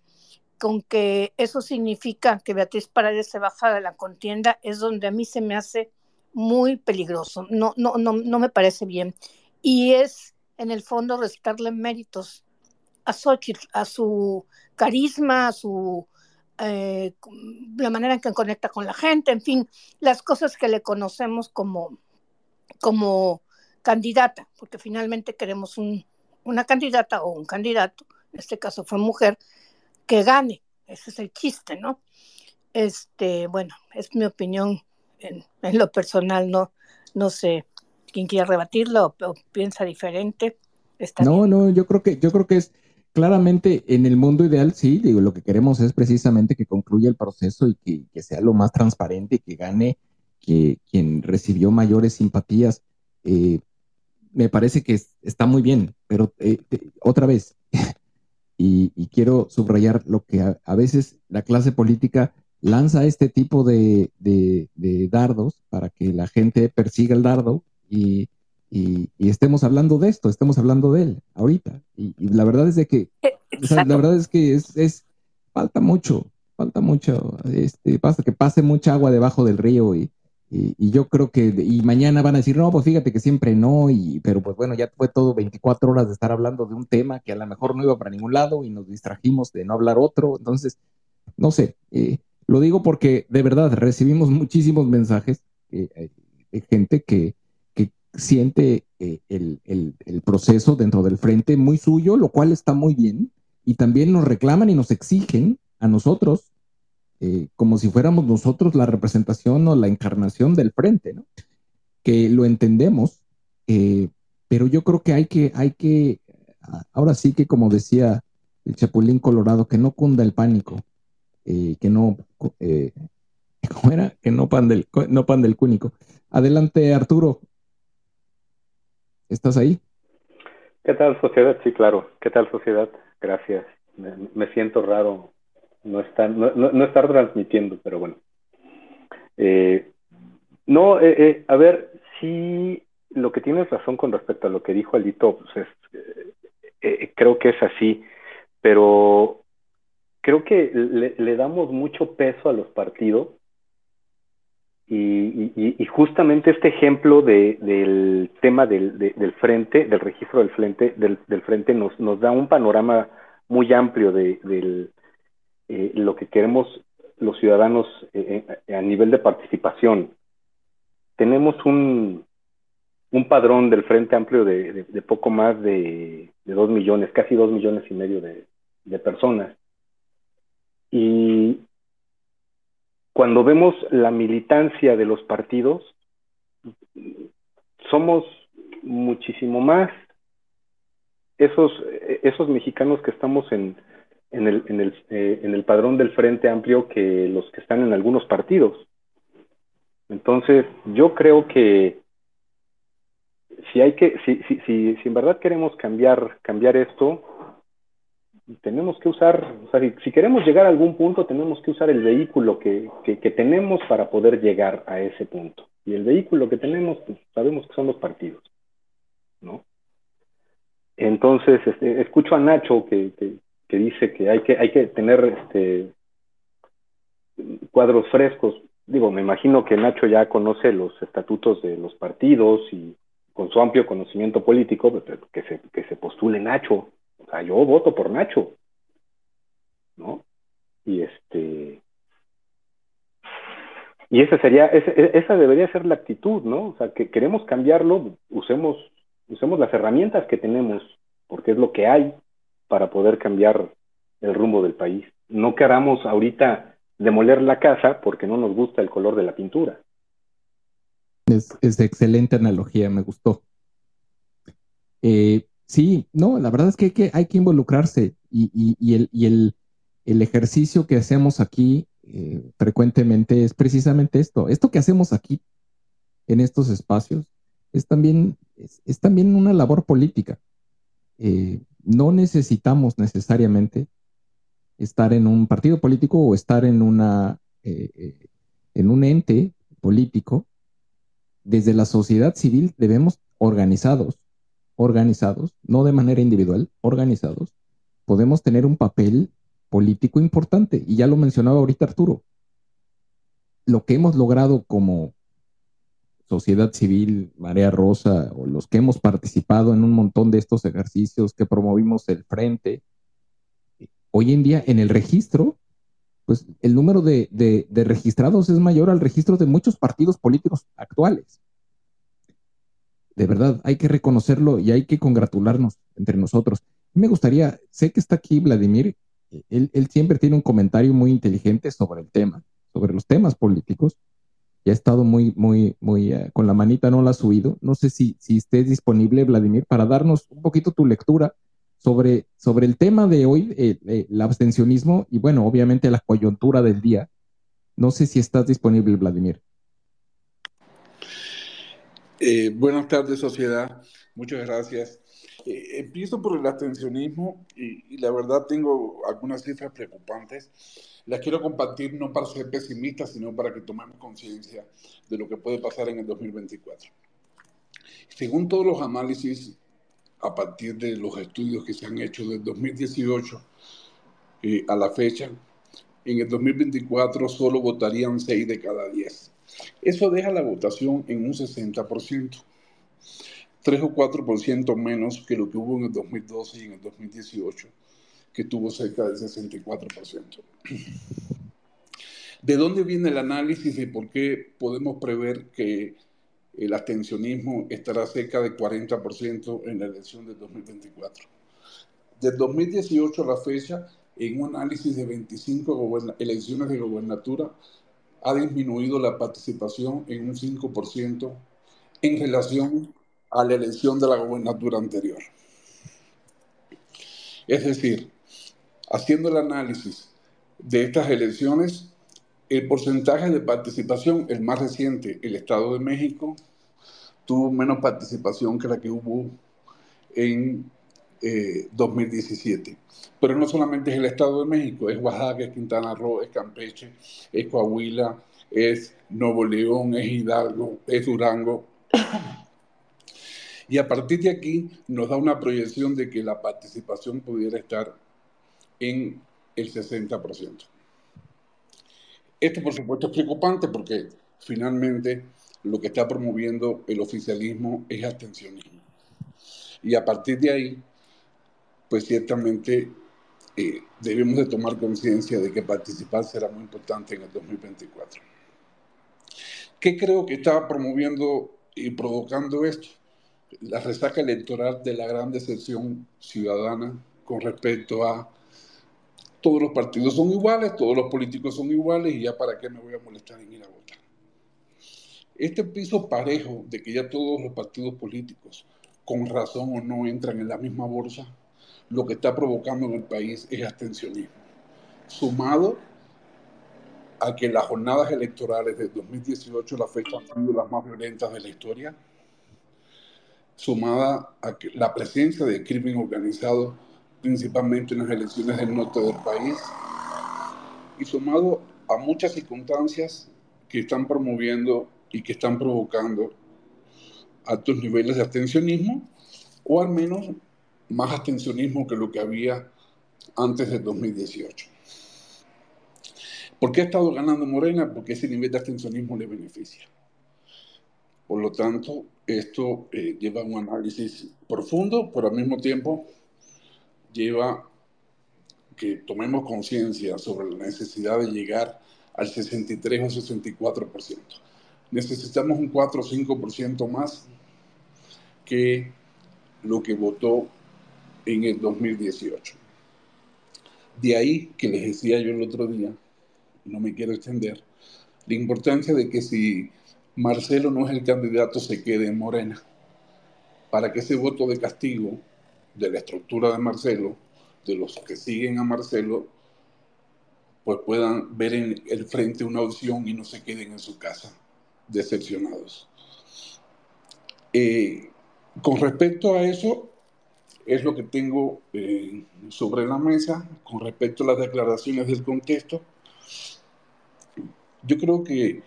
con que eso significa que Beatriz Paredes se baja de la contienda, es donde a mí se me hace muy peligroso. No, no, no, no me parece bien. Y es, en el fondo, restarle méritos a Xochitl, a su carisma, a su eh, la manera en que conecta con la gente, en fin, las cosas que le conocemos como, como candidata, porque finalmente queremos un, una candidata o un candidato, en este caso fue mujer, que gane. Ese es el chiste, ¿no? Este, bueno, es mi opinión en, lo personal, no, no sé quién quiere rebatirlo o, piensa diferente. no, no, yo creo que, yo creo que es, claramente en el mundo ideal, sí, digo, lo que queremos es precisamente que concluya el proceso y que, sea lo más transparente, que gane que quien recibió mayores simpatías. Eh, me parece que está muy bien, pero eh, otra vez, *laughs* y, quiero subrayar lo que a, veces la clase política lanza este tipo de, de dardos para que la gente persiga el dardo y y, estemos hablando de esto, estemos hablando de él ahorita. Y, la verdad es de que, eh, la verdad es que es, es, falta mucho, falta mucho, este, pasa que pase mucha agua debajo del río y, Y, yo creo que, y mañana van a decir, no, pues fíjate que siempre no, y, pero pues bueno, ya fue todo 24 horas de estar hablando de un tema que a lo mejor no iba para ningún lado y nos distrajimos de no hablar otro. Entonces, no sé, eh, lo digo porque de verdad recibimos muchísimos mensajes eh, de gente que, que siente eh, el, el, proceso dentro del frente muy suyo, lo cual está muy bien, y también nos reclaman y nos exigen a nosotros eh, como si fuéramos nosotros la representación o la encarnación del frente, ¿no? Que lo entendemos, eh, pero yo creo que hay que, hay que, ahora sí que como decía el Chapulín Colorado, que no cunda el pánico, eh, que no, *laughs* ¿cómo era? Que no pan del, no pan del cúnico. Adelante, Arturo. ¿Estás ahí? ¿Qué tal, sociedad? Sí, claro. ¿Qué tal, sociedad? Gracias. me siento raro no, estar, no, no, estar transmitiendo, pero bueno. Eh, no, eh, eh, a ver, sí, lo que tienes razón con respecto a lo que dijo Alito, pues es, creo que es así, pero creo que le, damos mucho peso a los partidos y, justamente este ejemplo de, del tema del, del, frente, del registro del frente, del, del frente nos, nos da un panorama muy amplio de, eh, lo que queremos los ciudadanos eh, eh, a nivel de participación. Tenemos un, un padrón del Frente Amplio de, poco más de, dos millones, casi dos millones y medio de, de personas. Y cuando vemos la militancia de los partidos, somos muchísimo más esos, mexicanos que estamos en, en el, en el, eh, en el padrón del Frente Amplio que los que están en algunos partidos. Entonces, yo creo que si hay que, si, si, si, si en verdad queremos cambiar, cambiar esto, tenemos que usar, o sea, si, queremos llegar a algún punto, tenemos que usar el vehículo que, que, tenemos para poder llegar a ese punto. Y el vehículo que tenemos, pues, sabemos que son los partidos, ¿no? Entonces, este, escucho a Nacho que, que dice que hay que, hay que tener este, cuadros frescos. Digo, me imagino que Nacho ya conoce los estatutos de los partidos y con su amplio conocimiento político, que se, que se postule Nacho. O sea, yo voto por Nacho. ¿No? Y este. Y esa sería, esa debería ser la actitud, ¿no? O sea, que queremos cambiarlo, usemos, usemos las herramientas que tenemos, porque es lo que hay, para poder cambiar el rumbo del país. No queramos ahorita demoler la casa porque no nos gusta el color de la pintura. Es, es excelente analogía, me gustó. Eh, sí, no, la verdad es que hay que, hay que involucrarse y, el, el, ejercicio que hacemos aquí eh, frecuentemente es precisamente esto. Esto que hacemos aquí en estos espacios es también, es, también una labor política. Eh, no necesitamos necesariamente estar en un partido político o estar en, una, eh, en un ente político. Desde la sociedad civil debemos organizados, organizados, no de manera individual, organizados, podemos tener un papel político importante. Y ya lo mencionaba ahorita Arturo. Lo que hemos logrado como sociedad civil, Marea Rosa, o los que hemos participado en un montón de estos ejercicios que promovimos el frente, hoy en día en el registro, pues el número de, registrados es mayor al registro de muchos partidos políticos actuales. De verdad, hay que reconocerlo y hay que congratularnos entre nosotros. Me gustaría, sé que está aquí Vladimir, él, siempre tiene un comentario muy inteligente sobre el tema, sobre los temas políticos ya ha estado muy, muy, muy, eh, con la manita no la has subido. No sé si, si estés disponible, Vladimir, para darnos un poquito tu lectura sobre, sobre el tema de hoy, eh, eh, el abstencionismo y, bueno, obviamente la coyuntura del día. No sé si estás disponible, Vladimir. Buenas tardes, sociedad. Muchas gracias. empiezo por el abstencionismo y, y la verdad tengo algunas cifras preocupantes las quiero compartir no para ser pesimista, sino para que tomemos conciencia de lo que puede pasar en el 2024. Según todos los análisis, a partir de los estudios que se han hecho del 2018 eh, a la fecha, en el 2024 solo votarían 6 de cada 10. Eso deja la votación en un 60%, 3 o 4% menos que lo que hubo en el 2012 y en el 2018, que tuvo cerca del 64%. ¿De dónde viene el análisis y por qué podemos prever que el abstencionismo estará cerca del 40% en la elección del 2024? Del 2018 a la fecha, en un análisis de 25 elecciones de gobernatura, ha disminuido la participación en un 5% en relación a la elección de la gobernatura anterior. Es decir, haciendo el análisis de estas elecciones, el porcentaje de participación, el más reciente, el Estado de México, tuvo menos participación que la que hubo en 2017. Eh, Pero no solamente es el Estado de México, es Oaxaca, es Quintana Roo, es Campeche, es Coahuila, es Nuevo León, es Hidalgo, es Durango. Y a partir de aquí nos da una proyección de que la participación pudiera estar en el 60%. Esto, por supuesto, es preocupante porque finalmente lo que está promoviendo el oficialismo es abstencionismo. Y a partir de ahí, pues ciertamente eh, debemos de tomar conciencia de que participar será muy importante en el 2024. ¿Qué creo que está promoviendo y provocando esto? La resaca electoral de la gran decepción ciudadana con respecto a todos los partidos son iguales, todos los políticos son iguales y ya para qué me voy a molestar en ir a votar. Este piso parejo de que ya todos los partidos políticos, con razón o no, entran en la misma bolsa, lo que está provocando en el país es abstencionismo. Sumado a que las jornadas electorales de 2018, la fecha han sido las más violentas de la historia, sumada a que la presencia de crimen organizado, principalmente en las elecciones del norte del país, y sumado a muchas circunstancias que están promoviendo y que están provocando altos niveles de abstencionismo, o al menos más abstencionismo que lo que había antes de 2018. ¿Por qué ha estado ganando Morena? Porque ese nivel de abstencionismo le beneficia. Por lo tanto, esto eh, lleva a un análisis profundo, pero al mismo tiempo lleva que tomemos conciencia sobre la necesidad de llegar al 63 o 64%. Necesitamos un 4 o 5% más que lo que votó en el 2018. De ahí que les decía yo el otro día, no me quiero extender, la importancia de que si Marcelo no es el candidato se quede en Morena, para que ese voto de castigo de la estructura de Marcelo, de los que siguen a Marcelo, pues puedan ver en el frente una opción y no se queden en su casa decepcionados. Eh, con respecto a eso, es lo que tengo eh, sobre la mesa con respecto a las declaraciones del contexto. Yo creo que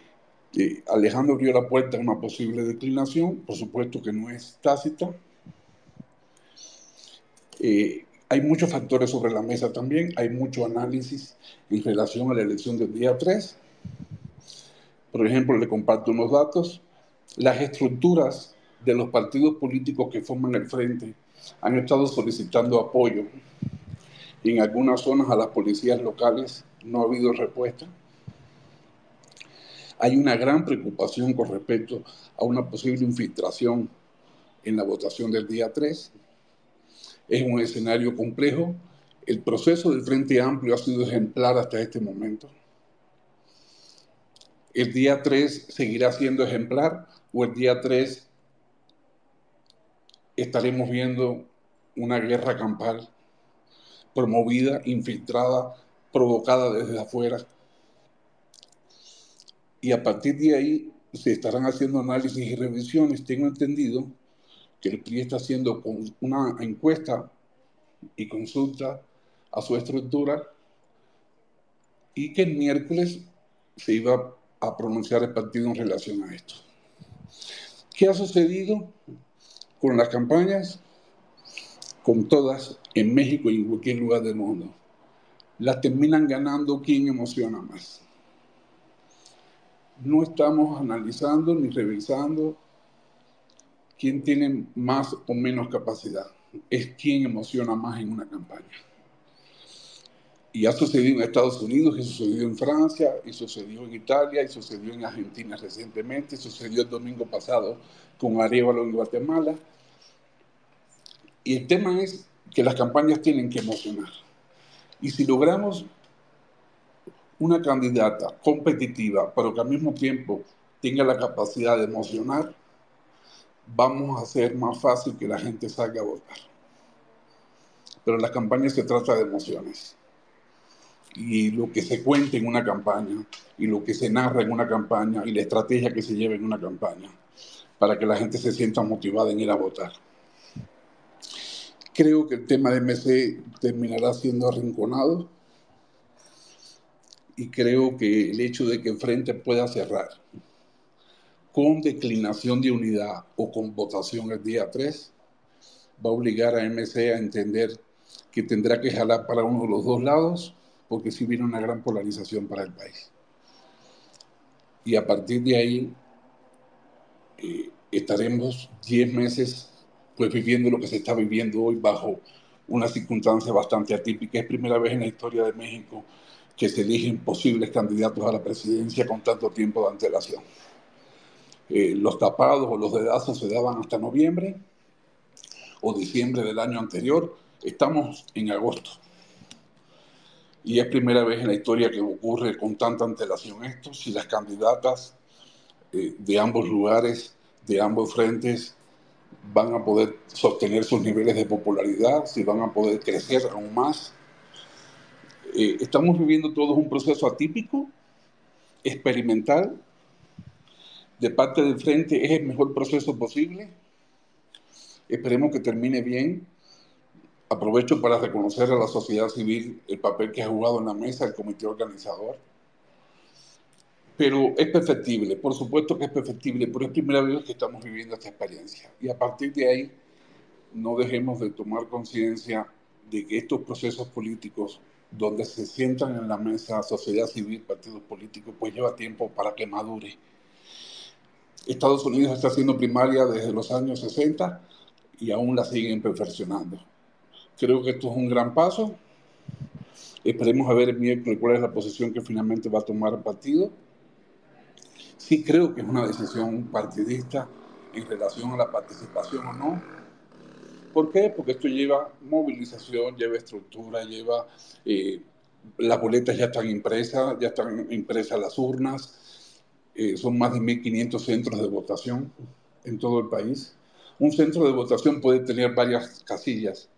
Alejandro abrió la puerta a una posible declinación, por supuesto que no es tácita. Eh, hay muchos factores sobre la mesa también, hay mucho análisis en relación a la elección del día 3. Por ejemplo, le comparto unos datos. Las estructuras de los partidos políticos que forman el frente han estado solicitando apoyo en algunas zonas a las policías locales no ha habido respuesta. Hay una gran preocupación con respecto a una posible infiltración en la votación del día 3. Es un escenario complejo. El proceso del Frente Amplio ha sido ejemplar hasta este momento. ¿El día 3 seguirá siendo ejemplar o el día 3 estaremos viendo una guerra campal promovida, infiltrada, provocada desde afuera. Y a partir de ahí se estarán haciendo análisis y revisiones. Tengo entendido que el PRI está haciendo una encuesta y consulta a su estructura y que el miércoles se iba a pronunciar el partido en relación a esto. ¿Qué ha sucedido? Con las campañas, con todas, en México y en cualquier lugar del mundo. Las terminan ganando quien emociona más. no estamos analizando ni revisando quién tiene más o menos capacidad. Es quién emociona más en una campaña. Y ha sucedido en Estados Unidos, y sucedió en Francia, y sucedió en Italia, y sucedió en Argentina recientemente, y sucedió el domingo pasado con Arevalo en Guatemala. Y el tema es que las campañas tienen que emocionar. Y si logramos una candidata competitiva, pero que al mismo tiempo tenga la capacidad de emocionar, vamos a hacer más fácil que la gente salga a votar. Pero la campaña se trata de emociones. Y lo que se cuenta en una campaña, y lo que se narra en una campaña, y la estrategia que se lleva en una campaña, para que la gente se sienta motivada en ir a votar. Creo que el tema de MC terminará siendo arrinconado y creo que el hecho de que el frente pueda cerrar con declinación de unidad o con votación el día 3 va a obligar a MC a entender que tendrá que jalar para uno de los dos lados porque si viene una gran polarización para el país. Y a partir de ahí eh, estaremos 10 meses pues viviendo lo que se está viviendo hoy bajo una circunstancia bastante atípica. Es primera vez en la historia de México que se eligen posibles candidatos a la presidencia con tanto tiempo de antelación. Eh, los tapados o los dedazos se daban hasta noviembre o diciembre del año anterior. Estamos en agosto. Y es primera vez en la historia que ocurre con tanta antelación esto. Si las candidatas de ambos lugares, de ambos frentes, van a poder sostener sus niveles de popularidad, si van a poder crecer aún más. Eh, estamos viviendo todos un proceso atípico, experimental. De parte del frente es el mejor proceso posible. Esperemos que termine bien. Aprovecho para reconocer a la sociedad civil el papel que ha jugado en la mesa el comité organizador pero es perfectible, por supuesto que es perfectible, pero es primera vez que estamos viviendo esta experiencia. Y a partir de ahí, no dejemos de tomar conciencia de que estos procesos políticos, donde se sientan en la mesa sociedad civil, partidos políticos, pues lleva tiempo para que madure. Estados Unidos está haciendo primaria desde los años 60 y aún la siguen perfeccionando. Creo que esto es un gran paso. Esperemos a ver el miércoles cuál es la posición que finalmente va a tomar el partido Sí creo que es una decisión partidista en relación a la participación o no. ¿Por qué? Porque esto lleva movilización, lleva estructura, lleva... Eh, las boletas ya están impresas, ya están impresas las urnas, eh, son más de 1.500 centros de votación en todo el país. Un centro de votación puede tener varias casillas.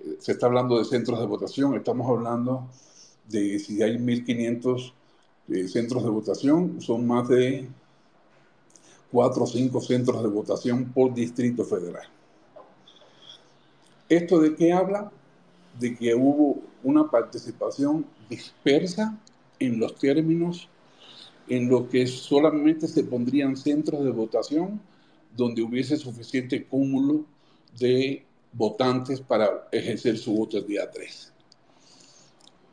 Eh, se está hablando de centros de votación, estamos hablando de si hay 1.500 centros de votación, son más de cuatro o cinco centros de votación por distrito federal. ¿Esto de qué habla? De que hubo una participación dispersa en los términos en los que solamente se pondrían centros de votación donde hubiese suficiente cúmulo de votantes para ejercer su voto el día 3.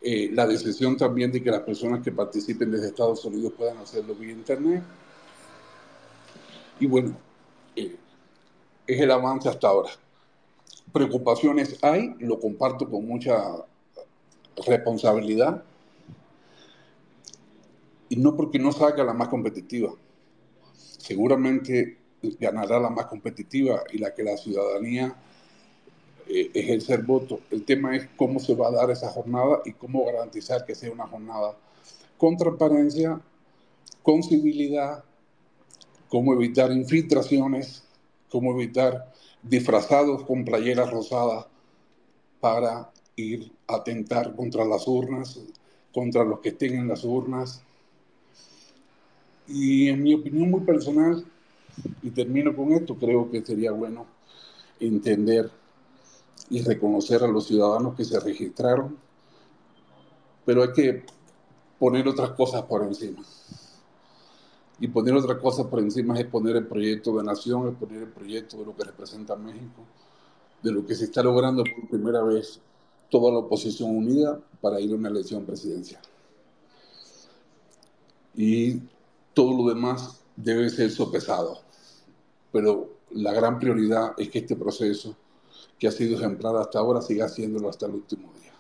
Eh, la decisión también de que las personas que participen desde Estados Unidos puedan hacerlo vía Internet. Y bueno, eh, es el avance hasta ahora. Preocupaciones hay, lo comparto con mucha responsabilidad. Y no porque no salga la más competitiva. Seguramente ganará la más competitiva y la que la ciudadanía eh, ejercer voto. El tema es cómo se va a dar esa jornada y cómo garantizar que sea una jornada con transparencia, con civilidad, cómo evitar infiltraciones, cómo evitar disfrazados con playeras rosadas para ir a atentar contra las urnas, contra los que estén en las urnas. Y en mi opinión muy personal, y termino con esto, creo que sería bueno entender y reconocer a los ciudadanos que se registraron, pero hay que poner otras cosas por encima. Y poner otras cosas por encima es poner el proyecto de nación, es poner el proyecto de lo que representa México, de lo que se está logrando por primera vez toda la oposición unida para ir a una elección presidencial. Y todo lo demás debe ser sopesado. Pero la gran prioridad es que este proceso, que ha sido ejemplar hasta ahora, siga haciéndolo hasta el último día.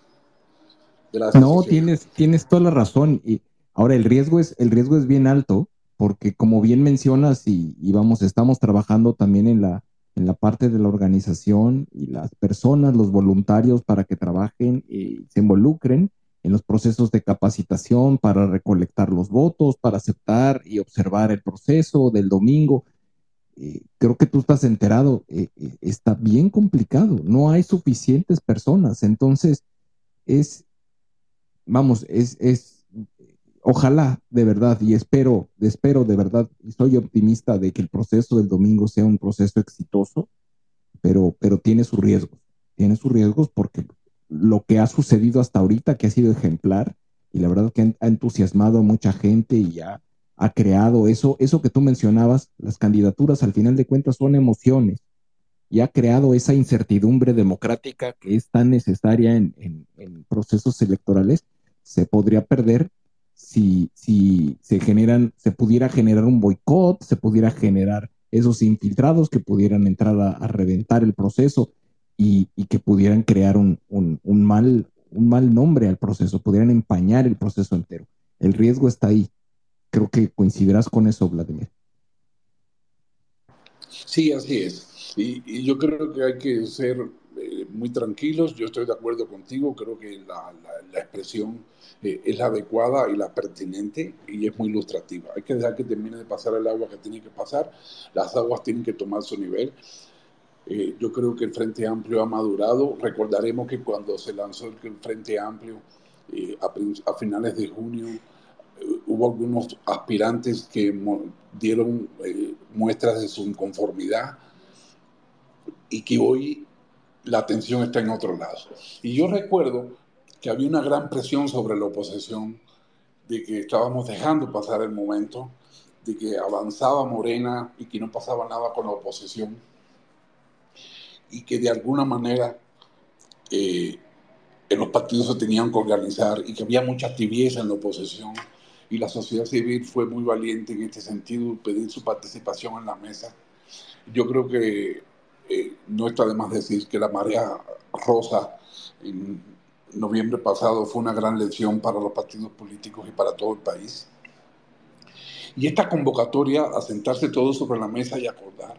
Gracias. No, tienes, tienes toda la razón. Y ahora el riesgo es, el riesgo es bien alto, porque como bien mencionas, y, y vamos, estamos trabajando también en la, en la parte de la organización y las personas, los voluntarios para que trabajen y se involucren en los procesos de capacitación para recolectar los votos, para aceptar y observar el proceso del domingo. Eh, creo que tú estás enterado, eh, eh, está bien complicado, no hay suficientes personas, entonces es, vamos, es, es ojalá de verdad y espero, espero de verdad, soy optimista de que el proceso del domingo sea un proceso exitoso, pero, pero tiene sus riesgos, tiene sus riesgos porque lo que ha sucedido hasta ahorita, que ha sido ejemplar, y la verdad que ha entusiasmado a mucha gente y ha, ha creado eso, eso que tú mencionabas, las candidaturas al final de cuentas son emociones, y ha creado esa incertidumbre democrática que es tan necesaria en, procesos electorales, se podría perder si, se pudiera generar un boicot, se pudiera generar esos infiltrados que pudieran entrar a, reventar el proceso y, que pudieran crear un, mal, un mal nombre al proceso, pudieran empañar el proceso entero. El riesgo está ahí. Creo que coincidirás con eso, Vladimir. Sí, así es. y yo creo que hay que ser eh, muy tranquilos. Yo estoy de acuerdo contigo, creo que la, expresión eh, es la adecuada y la pertinente y es muy ilustrativa. Hay que dejar que termine de pasar el agua que tiene que pasar. Las aguas tienen que tomar su nivel. Eh, yo creo que el Frente Amplio ha madurado. Recordaremos que cuando se lanzó el Frente Amplio a, finales de junio, hubo algunos aspirantes que dieron muestras de su inconformidad y que hoy la atención está en otro lado. Y yo recuerdo que había una gran presión sobre la oposición de que estábamos dejando pasar el momento, de que avanzaba Morena y que no pasaba nada con la oposición, y que de alguna manera eh, los partidos se tenían que organizar y que había mucha tibieza en la oposición y la sociedad civil fue muy valiente en este sentido, pedir su participación en la mesa. Yo creo que eh, no está de más decir que la marea rosa en noviembre pasado fue una gran lección para los partidos políticos y para todo el país. Y esta convocatoria a sentarse todos sobre la mesa y acordar,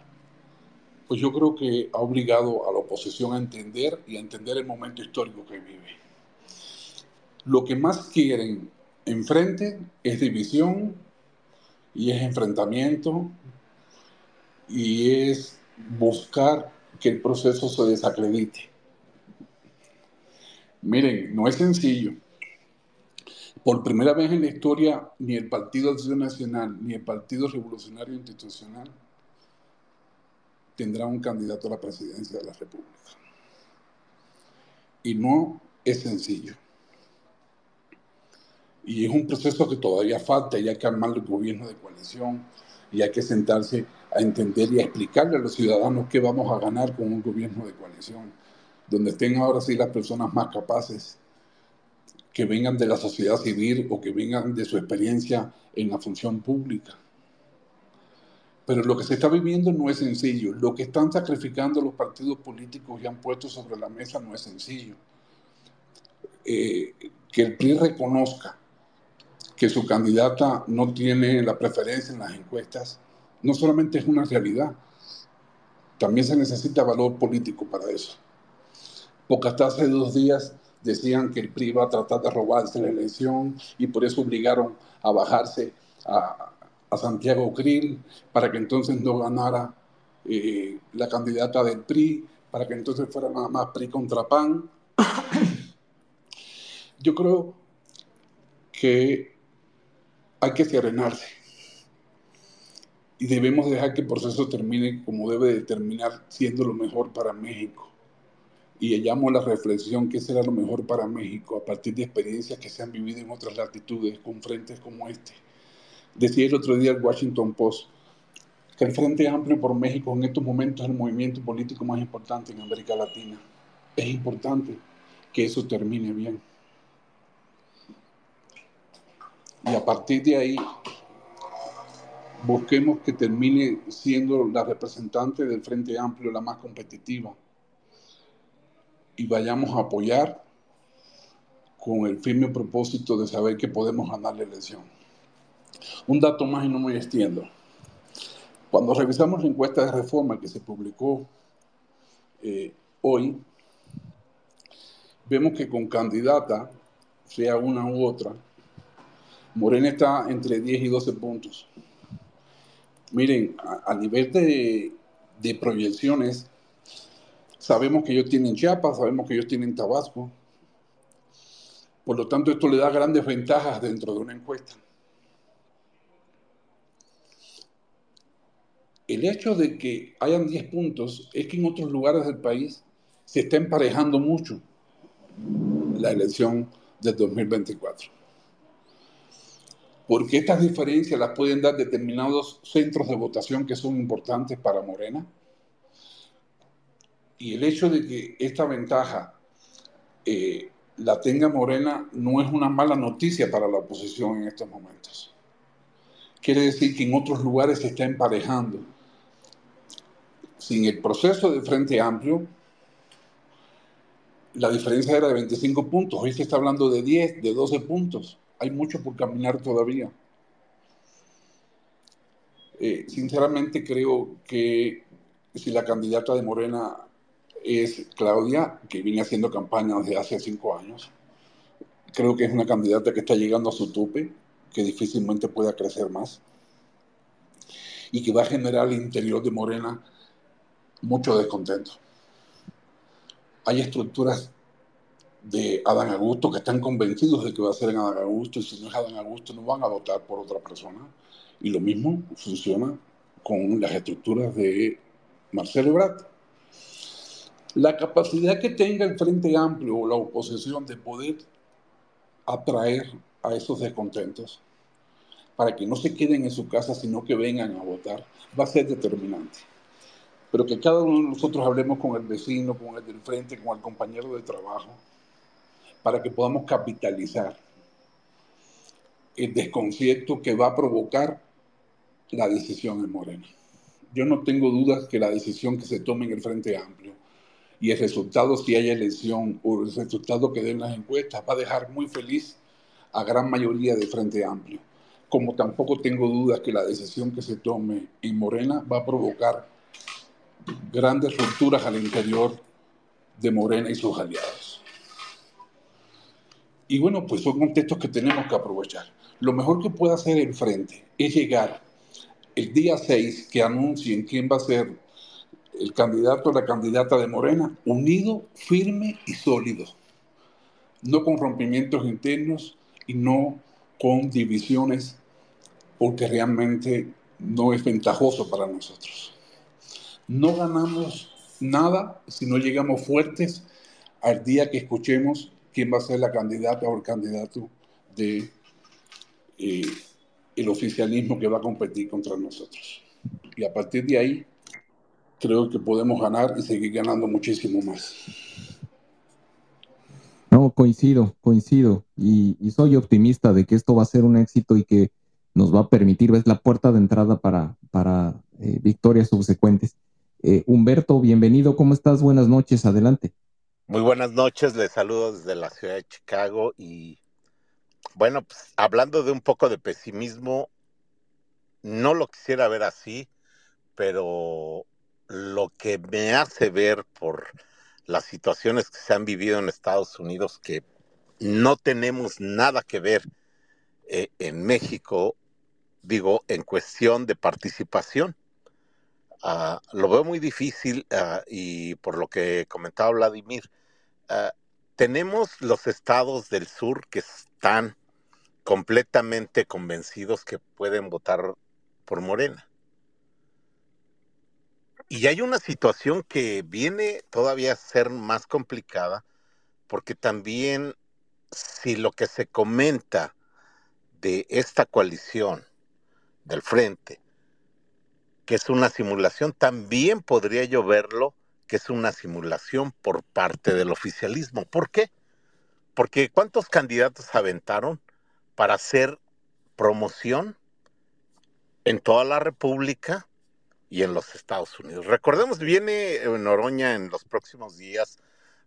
pues yo creo que ha obligado a la oposición a entender y a entender el momento histórico que vive. Lo que más quieren enfrente es división y es enfrentamiento y es buscar que el proceso se desacredite. Miren, no es sencillo. Por primera vez en la historia, ni el Partido Acción Nacional ni el Partido Revolucionario Institucional tendrá un candidato a la presidencia de la República. Y no es sencillo. Y es un proceso que todavía falta y hay que armar el gobierno de coalición y hay que sentarse a entender y a explicarle a los ciudadanos qué vamos a ganar con un gobierno de coalición, donde estén ahora sí las personas más capaces que vengan de la sociedad civil o que vengan de su experiencia en la función pública. Pero lo que se está viviendo no es sencillo. Lo que están sacrificando los partidos políticos y han puesto sobre la mesa no es sencillo. Eh, que el PRI reconozca que su candidata no tiene la preferencia en las encuestas, no solamente es una realidad, también se necesita valor político para eso. Porque hasta hace dos días decían que el PRI iba a tratar de robarse la elección y por eso obligaron a bajarse a, Santiago Krill para que entonces no ganara eh, la candidata del PRI, para que entonces fuera nada más PRI contra PAN. *coughs* Yo creo que hay que serenarse y debemos dejar que el proceso termine como debe de terminar, siendo lo mejor para México. Y llamo la reflexión que será lo mejor para México a partir de experiencias que se han vivido en otras latitudes con frentes como este. Decía el otro día el Washington Post que el Frente Amplio por México en estos momentos es el movimiento político más importante en América Latina. Es importante que eso termine bien. Y a partir de ahí busquemos que termine siendo la representante del Frente Amplio la más competitiva y vayamos a apoyar con el firme propósito de saber que podemos ganar la elección. Un dato más y no me extiendo. Cuando revisamos la encuesta de reforma que se publicó eh, hoy, vemos que con candidata, sea una u otra, Morena está entre 10 y 12 puntos. Miren, a, nivel de, de, proyecciones, sabemos que ellos tienen Chiapas, sabemos que ellos tienen Tabasco. Por lo tanto, esto le da grandes ventajas dentro de una encuesta. El hecho de que hayan 10 puntos es que en otros lugares del país se está emparejando mucho la elección del 2024 porque estas diferencias las pueden dar determinados centros de votación que son importantes para Morena. Y el hecho de que esta ventaja eh, la tenga Morena no es una mala noticia para la oposición en estos momentos. Quiere decir que en otros lugares se está emparejando. Sin el proceso de Frente Amplio, la diferencia era de 25 puntos. Hoy se está hablando de 10, de 12 puntos hay mucho por caminar todavía. Eh, sinceramente creo que si la candidata de Morena es Claudia, que viene haciendo campaña desde hace cinco años, creo que es una candidata que está llegando a su tope, que difícilmente pueda crecer más y que va a generar al interior de Morena mucho descontento. Hay estructuras de Adán Augusto que están convencidos de que va a ser en Adán Augusto y si no es Adán Augusto no van a votar por otra persona. Y lo mismo funciona con las estructuras de Marcelo Ebrard. La capacidad que tenga el Frente Amplio o la oposición de poder atraer a esos descontentos para que no se queden en su casa, sino que vengan a votar, va a ser determinante. Pero que cada uno de nosotros hablemos con el vecino, con el del frente, con el compañero de trabajo, para que podamos capitalizar el desconcierto que va a provocar la decisión en Morena. Yo no tengo dudas que la decisión que se tome en el Frente Amplio y el resultado, si hay elección o el resultado que den las encuestas, va a dejar muy feliz a gran mayoría del Frente Amplio. Como tampoco tengo dudas que la decisión que se tome en Morena va a provocar grandes rupturas al interior de Morena y sus aliados. Y bueno, pues son contextos que tenemos que aprovechar. Lo mejor que puede hacer el frente es llegar el día 6 que anuncien quién va a ser el candidato o la candidata de Morena, unido, firme y sólido. No con rompimientos internos y no con divisiones, porque realmente no es ventajoso para nosotros. No ganamos nada si no llegamos fuertes al día que escuchemos quién va a ser la candidata o el candidato de eh, el oficialismo que va a competir contra nosotros. Y a partir de ahí, creo que podemos ganar y seguir ganando muchísimo más. No, coincido, coincido. Y, soy optimista de que esto va a ser un éxito y que nos va a permitir, es la puerta de entrada para, para eh, victorias subsecuentes. Eh, Humberto, bienvenido, ¿cómo estás? Buenas noches, adelante. Muy buenas noches, les saludo desde la ciudad de Chicago y bueno, pues, hablando de un poco de pesimismo, no lo quisiera ver así, pero lo que me hace ver por las situaciones que se han vivido en Estados Unidos, que no tenemos nada que ver eh, en México, digo, en cuestión de participación. Ah, lo veo muy difícil ah, y por lo que comentaba Vladimir, ah, tenemos los estados del sur que están completamente convencidos que pueden votar por Morena. Y hay una situación que viene todavía a ser más complicada, porque también si lo que se comenta de esta coalición del frente que es una simulación, también podría yo verlo que es una simulación por parte del oficialismo. ¿Por qué? Porque ¿cuántos candidatos aventaron para hacer promoción en toda la República y en los Estados Unidos. Recordemos, viene Noroña en los próximos días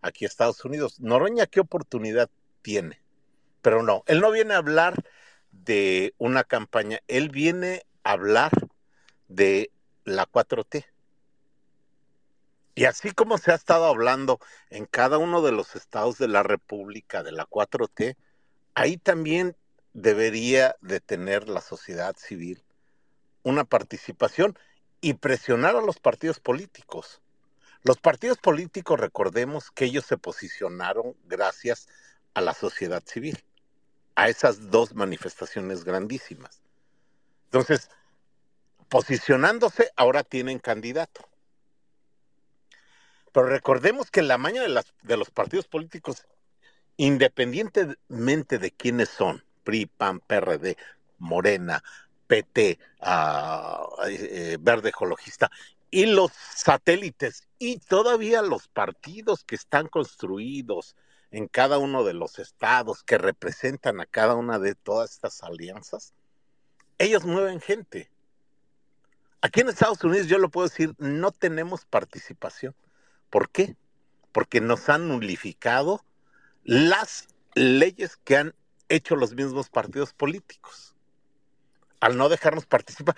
aquí a Estados Unidos. Noroña, ¿qué oportunidad tiene? Pero no, él no viene a hablar de una campaña, él viene a hablar de la 4T. Y así como se ha estado hablando en cada uno de los estados de la República de la 4T, ahí también debería de tener la sociedad civil una participación y presionar a los partidos políticos. Los partidos políticos, recordemos que ellos se posicionaron gracias a la sociedad civil, a esas dos manifestaciones grandísimas. Entonces, posicionándose, ahora tienen candidato. Pero recordemos que la maña de, los partidos políticos, independientemente de quiénes son, PRI, PAN, PRD, Morena, PT, eh, Verde Ecologista, y los satélites, y todavía los partidos que están construidos en cada uno de los estados que representan a cada una de todas estas alianzas, ellos mueven gente. Aquí en Estados Unidos yo lo puedo decir, no tenemos participación. ¿Por qué? Porque nos han nulificado las leyes que han hecho los mismos partidos políticos al no dejarnos participar.